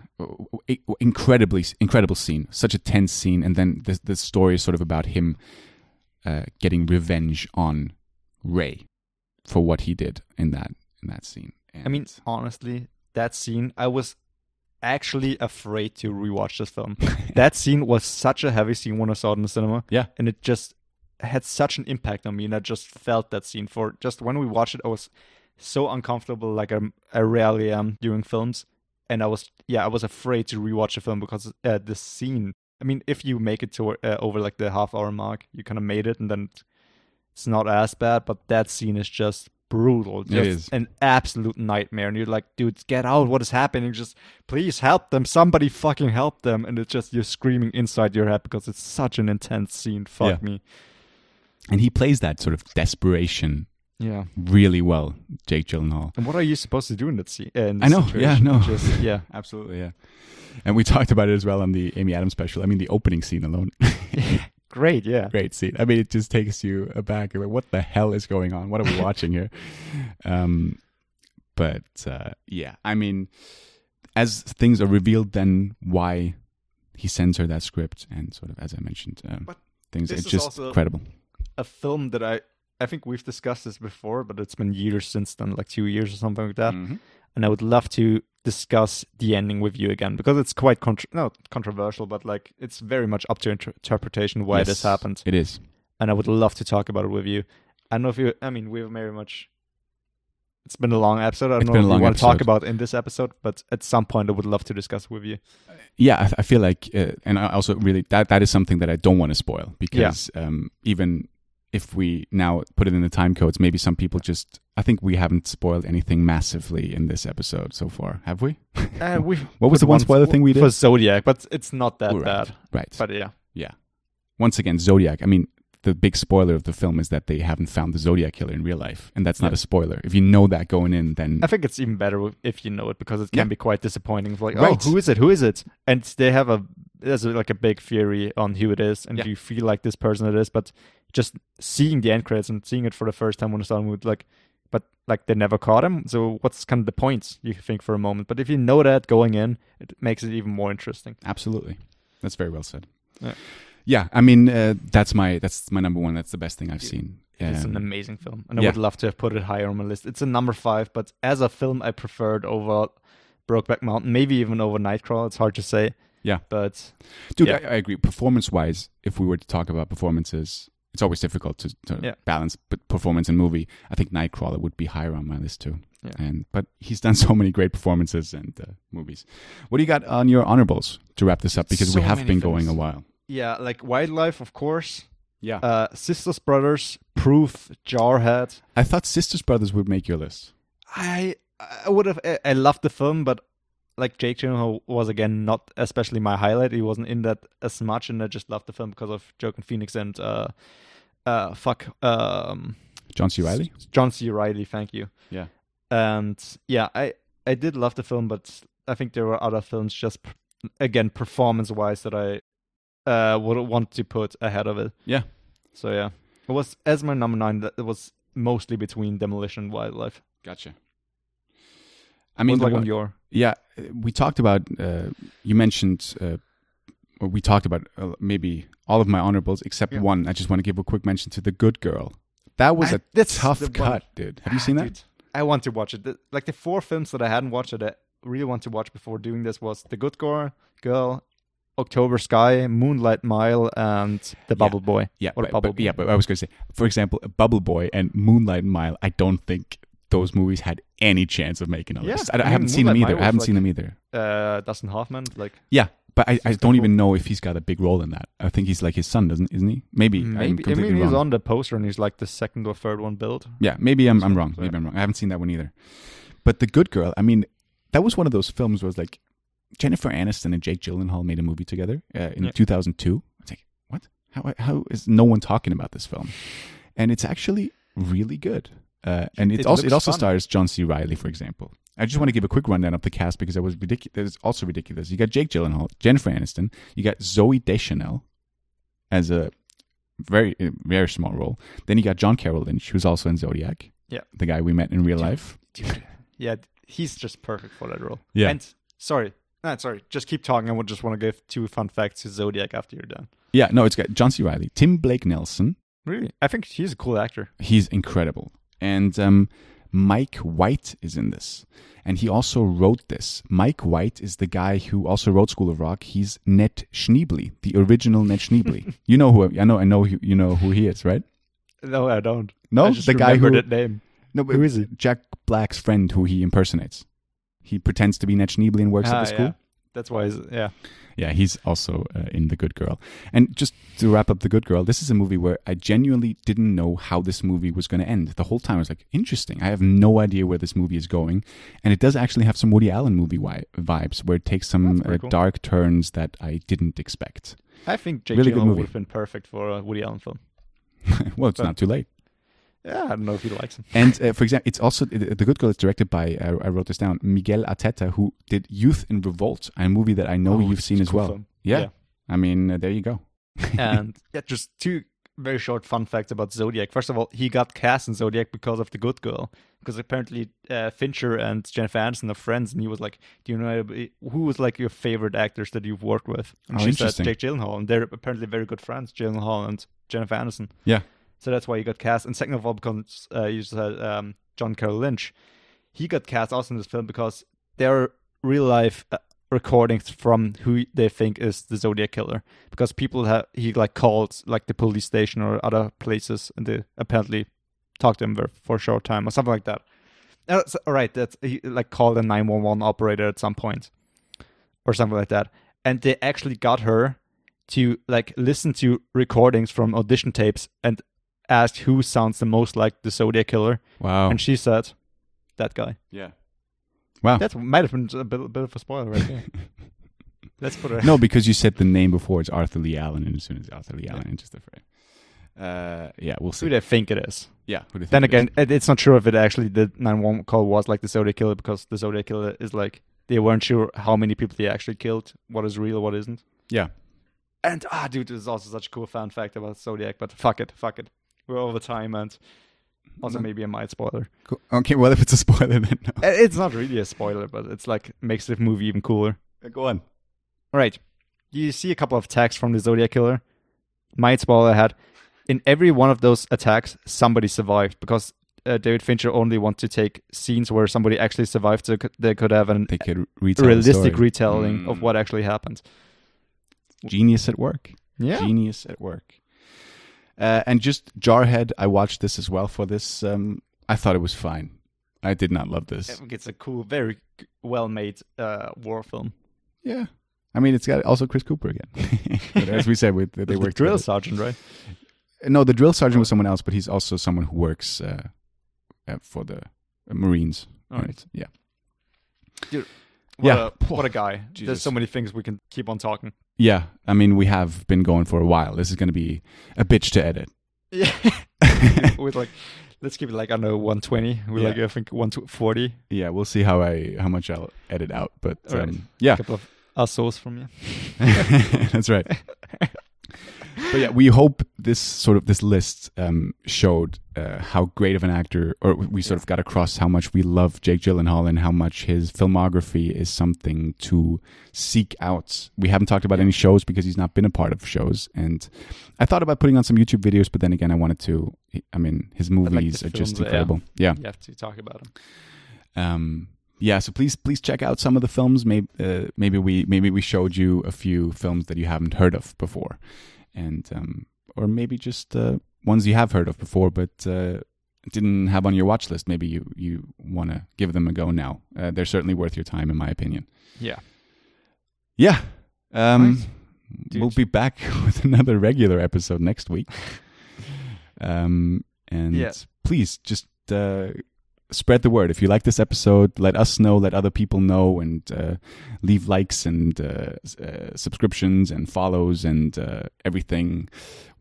incredibly incredible scene such a tense scene and then the, the story is sort of about him uh, getting revenge on ray for what he did in that in that scene and I mean, honestly, that scene, I was actually afraid to rewatch this film. that scene was such a heavy scene when I saw it in the cinema. Yeah. And it just had such an impact on me. And I just felt that scene for just when we watched it, I was so uncomfortable, like I'm, I rarely am during films. And I was, yeah, I was afraid to rewatch the film because uh, the scene, I mean, if you make it to uh, over like the half hour mark, you kind of made it and then it's not as bad. But that scene is just brutal. Just an absolute nightmare. And you're like, dude, get out. What is happening? Just please help them. Somebody fucking help them. And it's just you're screaming inside your head because it's such an intense scene. Fuck Yeah. me. and he plays that sort of desperation Yeah. really well jake gyllenhaal And what are you supposed to do in that scene? Uh, I know, yeah, no. Just, yeah. absolutely yeah and we talked about it as well on the amy adams special i mean the opening scene alone Great. Yeah. great scene. I mean, it just takes you aback. Like, what the hell is going on? What are we watching here? Um, but uh, yeah, I mean, as things are revealed, then why he sends her that script, and sort of as I mentioned, um, But things this it's just also- incredible. a film that I I think we've discussed this before, but it's been years since then, like two years or something like that. Mhm. And I would love to discuss the ending with you again because it's quite contr not controversial, but like it's very much up to inter- interpretation why this happened. It is. And I would love to talk about it with you. I don't know if you. I mean, we've very much. It's been a long episode. I don't It's know been if a long we want to talk about in this episode, but at some point I would love to discuss with you. Yeah, I, I feel like, uh, and I also really that that is something that I don't want to spoil because um, even if we now put it in the time codes, maybe some people just. I think we haven't spoiled anything massively in this episode so far, have we? Uh, we What was the one spoiler thing we did? for Zodiac? But it's not that Right. bad. Right. But yeah, yeah. Once again, Zodiac. I mean, the big spoiler of the film is that they haven't found the Zodiac killer in real life, and that's not Yeah. a spoiler. If you know that going in, then I think it's even better if you know it because it can Yeah. be quite disappointing. It's like, oh, Right. oh, who is it? Who is it? And they have a there's a, like a big theory on who it is, and Yeah. you feel like this person it is, but just seeing the end credits and seeing it for the first time when it's on with like, but like they never caught him. So what's kind of the point? You think for a moment, but if you know that going in, it makes it even more interesting. Absolutely, that's very well said. Yeah. Yeah, I mean uh, that's my that's my number one. That's the best thing I've seen. It's an Um, amazing film, and I yeah. would love to have put it higher on my list. It's a number five, but as a film, I preferred over Brokeback Mountain, maybe even over Nightcrawler. It's hard to say. Yeah. but Dude, Yeah. I, I agree. Performance wise, if we were to talk about performances, it's always difficult to, to balance performance and movie. I think Nightcrawler would be higher on my list too. Yeah. And but he's done so many great performances and uh, movies. What do you got on your honorables to wrap this up? Because we have been going a while. Yeah, like Wildlife, of course. Yeah. Uh, Sisters Brothers, Proof, Jarhead. I thought Sisters Brothers would make your list. I I would have I, I loved the film, but like Jake Gyllenhaal was again not especially my highlight. He wasn't in that as much, and I just loved the film because of Joaquin Phoenix and uh, uh, fuck, um, John C. Reilly. John C. Reilly. Thank you. Yeah. And yeah, I I did love the film, but I think there were other films just again performance wise that I uh would want to put ahead of it. Yeah. So yeah, it was as my number nine. That it was mostly between Demolition and Wildlife. Gotcha. I mean, like one- your Yeah, we talked about. Uh, you mentioned, uh, or we talked about uh, maybe all of my honorables except Yeah. one. I just want to give a quick mention to the Good Girl. That was I- a that's tough one. cut, dude. Have you seen that? Dude, I want to watch it. The- like the four films that I hadn't watched that I really want to watch before doing this was The Good Girl, Girl, October Sky, Moonlight Mile, and The Bubble Boy. Yeah, Or but, Bubble but- yeah, but I was going to say, for example, Bubble Boy and Moonlight Mile. I don't think those movies had any chance of making a Yeah, list. I, I I haven't mean, seen them either. Mile I haven't was seen them either. Uh, Dustin Hoffman, like Yeah, but I, I don't even know if he's got a big role in that. I think he's like his son, doesn't isn't he? Maybe. Maybe. I mean, he's wrong. on the poster and he's like the second or third one built. Yeah, maybe I'm, I'm wrong. Maybe I'm wrong. I haven't seen that one either. But The Good Girl, I mean, that was one of those films where it's like Jennifer Aniston and Jake Gyllenhaal made a movie together uh, in Yeah. 2002. It's like, what? How, how is no one talking about this film? And it's actually really good. Uh, and it's It also it also fun. stars John C. Reilly, for example. I just want to give a quick rundown of the cast because it was ridiculous. It's also ridiculous. You got Jake Gyllenhaal, Jennifer Aniston. You got Zooey Deschanel as a very very small role. Then you got John Carroll Lynch, who's also in Zodiac. Yeah. the guy we met in real life. Dude, yeah, he's just perfect for that role. Yeah. And sorry, no, sorry, just keep talking. I would just want to give two fun facts to Zodiac after you're done. Yeah, no, it's got John C. Reilly, Tim Blake Nelson. Really, I think he's a cool actor. He's incredible, and um, Mike White is in this, and he also wrote this. Mike White is the guy who also wrote School of Rock. He's Ned Schneebly, the original Ned Schneebly. you know who I know. I know who, you know who he is, right? No, I don't. No, I the guy who that name. no, but Who is it? Jack Black's friend, who he impersonates. He pretends to be Ned Schneebly and works at Ah, the school. yeah. That's why. He's, yeah, Yeah, he's also uh, in The Good Girl. And just to wrap up The Good Girl, this is a movie where I genuinely didn't know how this movie was going to end. The whole time I was like, interesting. I have no idea where this movie is going. And it does actually have some Woody Allen movie wi- vibes where it takes some uh, cool. dark turns that I didn't expect. I think Jake Really Gyllenhaal would have been perfect for a Woody Allen film. well, it's But- not too late. Yeah, I don't know if he likes him. And uh, for example, it's also The Good Girl is directed by, uh, I wrote this down, Miguel Arteta, who did Youth in Revolt, a movie that I know Oh, you've seen as cool well. Yeah. Yeah. I mean, uh, there you go. and yeah, just two very short fun facts about Zodiac. First of all, he got cast in Zodiac because of The Good Girl. Because apparently uh, Fincher and Jennifer Aniston are friends, and he was like, "Do you know who was like your favorite actors that you've worked with?" And Oh, she interesting. said Jake Gyllenhaal, and they're apparently very good friends, Gyllenhaal and Jennifer Aniston. Yeah. So that's why he got cast. And second of all, because uh, you said um, John Carroll Lynch, he got cast also in this film because there are real life uh, recordings from who they think is the Zodiac killer. Because people have he like called like the police station or other places, and they apparently talked to him for, a short time or something like that. Uh, so- all right, that's he like called a nine one one operator at some point, or something like that. And they actually got her to like listen to recordings from audition tapes and asked who sounds the most like the Zodiac killer, Wow. and she said, "That guy." yeah. Wow. That might have been a bit, a bit of a spoiler right there. Let's put it. no, because you said the name before. It's Arthur Leigh Allen, and as soon as Arthur Leigh Allen enters the frame, uh, yeah, we'll see. Who see. they think it is. Yeah. Who do you Then think again, it, it's not sure if it actually the 911 call was like the Zodiac killer because the Zodiac killer is like they weren't sure how many people they actually killed, what is real, what isn't. yeah. And ah, dude, this is also such a cool fun fact about Zodiac. But fuck it, fuck it, we're over time, and also No. maybe a mild spoiler. Cool. Okay. Well, if it's a spoiler, then no. Uh, It's not really a spoiler, but it's like makes the movie even cooler. Go on. All right, you see a couple of attacks from the Zodiac killer. Mild spoiler ahead. In every one of those attacks, somebody survived because uh, David Fincher only wants to take scenes where somebody actually survived, so they could have an could realistic retelling of Mm. what actually happened. Genius at work. Yeah. Genius at work. Uh, and just Jarhead, I watched this as well for this. Um, I thought it was fine. I did not love this. I think It's a cool, very well made uh, war film. Yeah. I mean, it's got also Chris Cooper again. but as we said, with they the work drill sergeant, right? No, the drill sergeant was someone else, but he's also someone who works uh, uh, for the uh, Marines. All right. Yeah. What Yeah. a, what a guy. There's so many things we can keep on talking. Yeah. I mean, we have been going for a while. This is going to be a bitch to edit. Yeah. With like, let's keep it like, I don't know, 120. We Yeah. like, I think 140. Yeah, we'll see how I how much I'll edit out, but All right. um, yeah, A couple of assos from you. that's right. but yeah, we hope this sort of this list um, showed uh, how great of an actor, or we sort of got across how much we love Jake Gyllenhaal and how much his filmography is something to seek out. We haven't talked about any shows because he's not been a part of shows, and I thought about putting on some YouTube videos, but then again, I wanted to. I mean, his like movies are just films, yeah. incredible. yeah. You have to talk about him. um yeah so please please check out some of the films maybe uh, maybe we maybe we showed you a few films that you haven't heard of before and um or maybe just uh, ones you have heard of before but uh didn't have on your watch list maybe you you want to give them a go now uh, they're certainly worth your time in my opinion Yeah. yeah um Nice. we'll be back with another regular episode next week um and Yeah. please just uh spread the word if you like this episode let us know let other people know and uh, leave likes and uh, uh, subscriptions and follows and uh, everything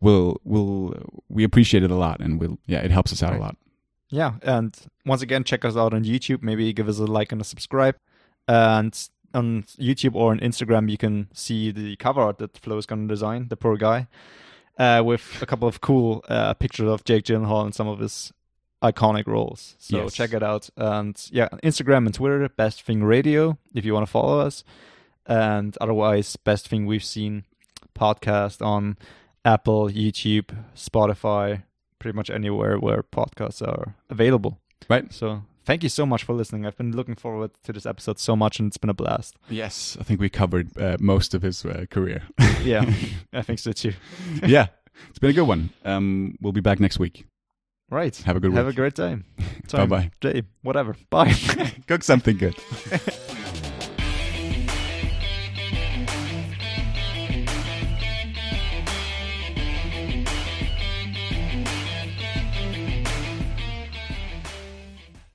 we'll we'll we appreciate it a lot and we'll yeah it helps us out Right. a lot Yeah. And once again, check us out on YouTube. Maybe give us a like and a subscribe. And on YouTube or on Instagram, you can see the cover art that Flo is going to design, the poor guy, uh, with a couple of cool uh, pictures of Jake Gyllenhaal and some of his iconic roles. So Yes. check it out. And yeah, Instagram and Twitter, Best Thing Radio, if you want to follow us. And otherwise, Best Thing We've Seen podcast on Apple, YouTube, Spotify, pretty much anywhere where podcasts are available. right So thank you so much for listening. I've been looking forward to this episode so much, and it's been a blast. yes i think we covered uh, most of his uh, career Yeah, I think so too. yeah it's been a good one um we'll be back next week Right. Have a good Have a week. great time. Bye-bye. Day. Whatever. Bye. cook something good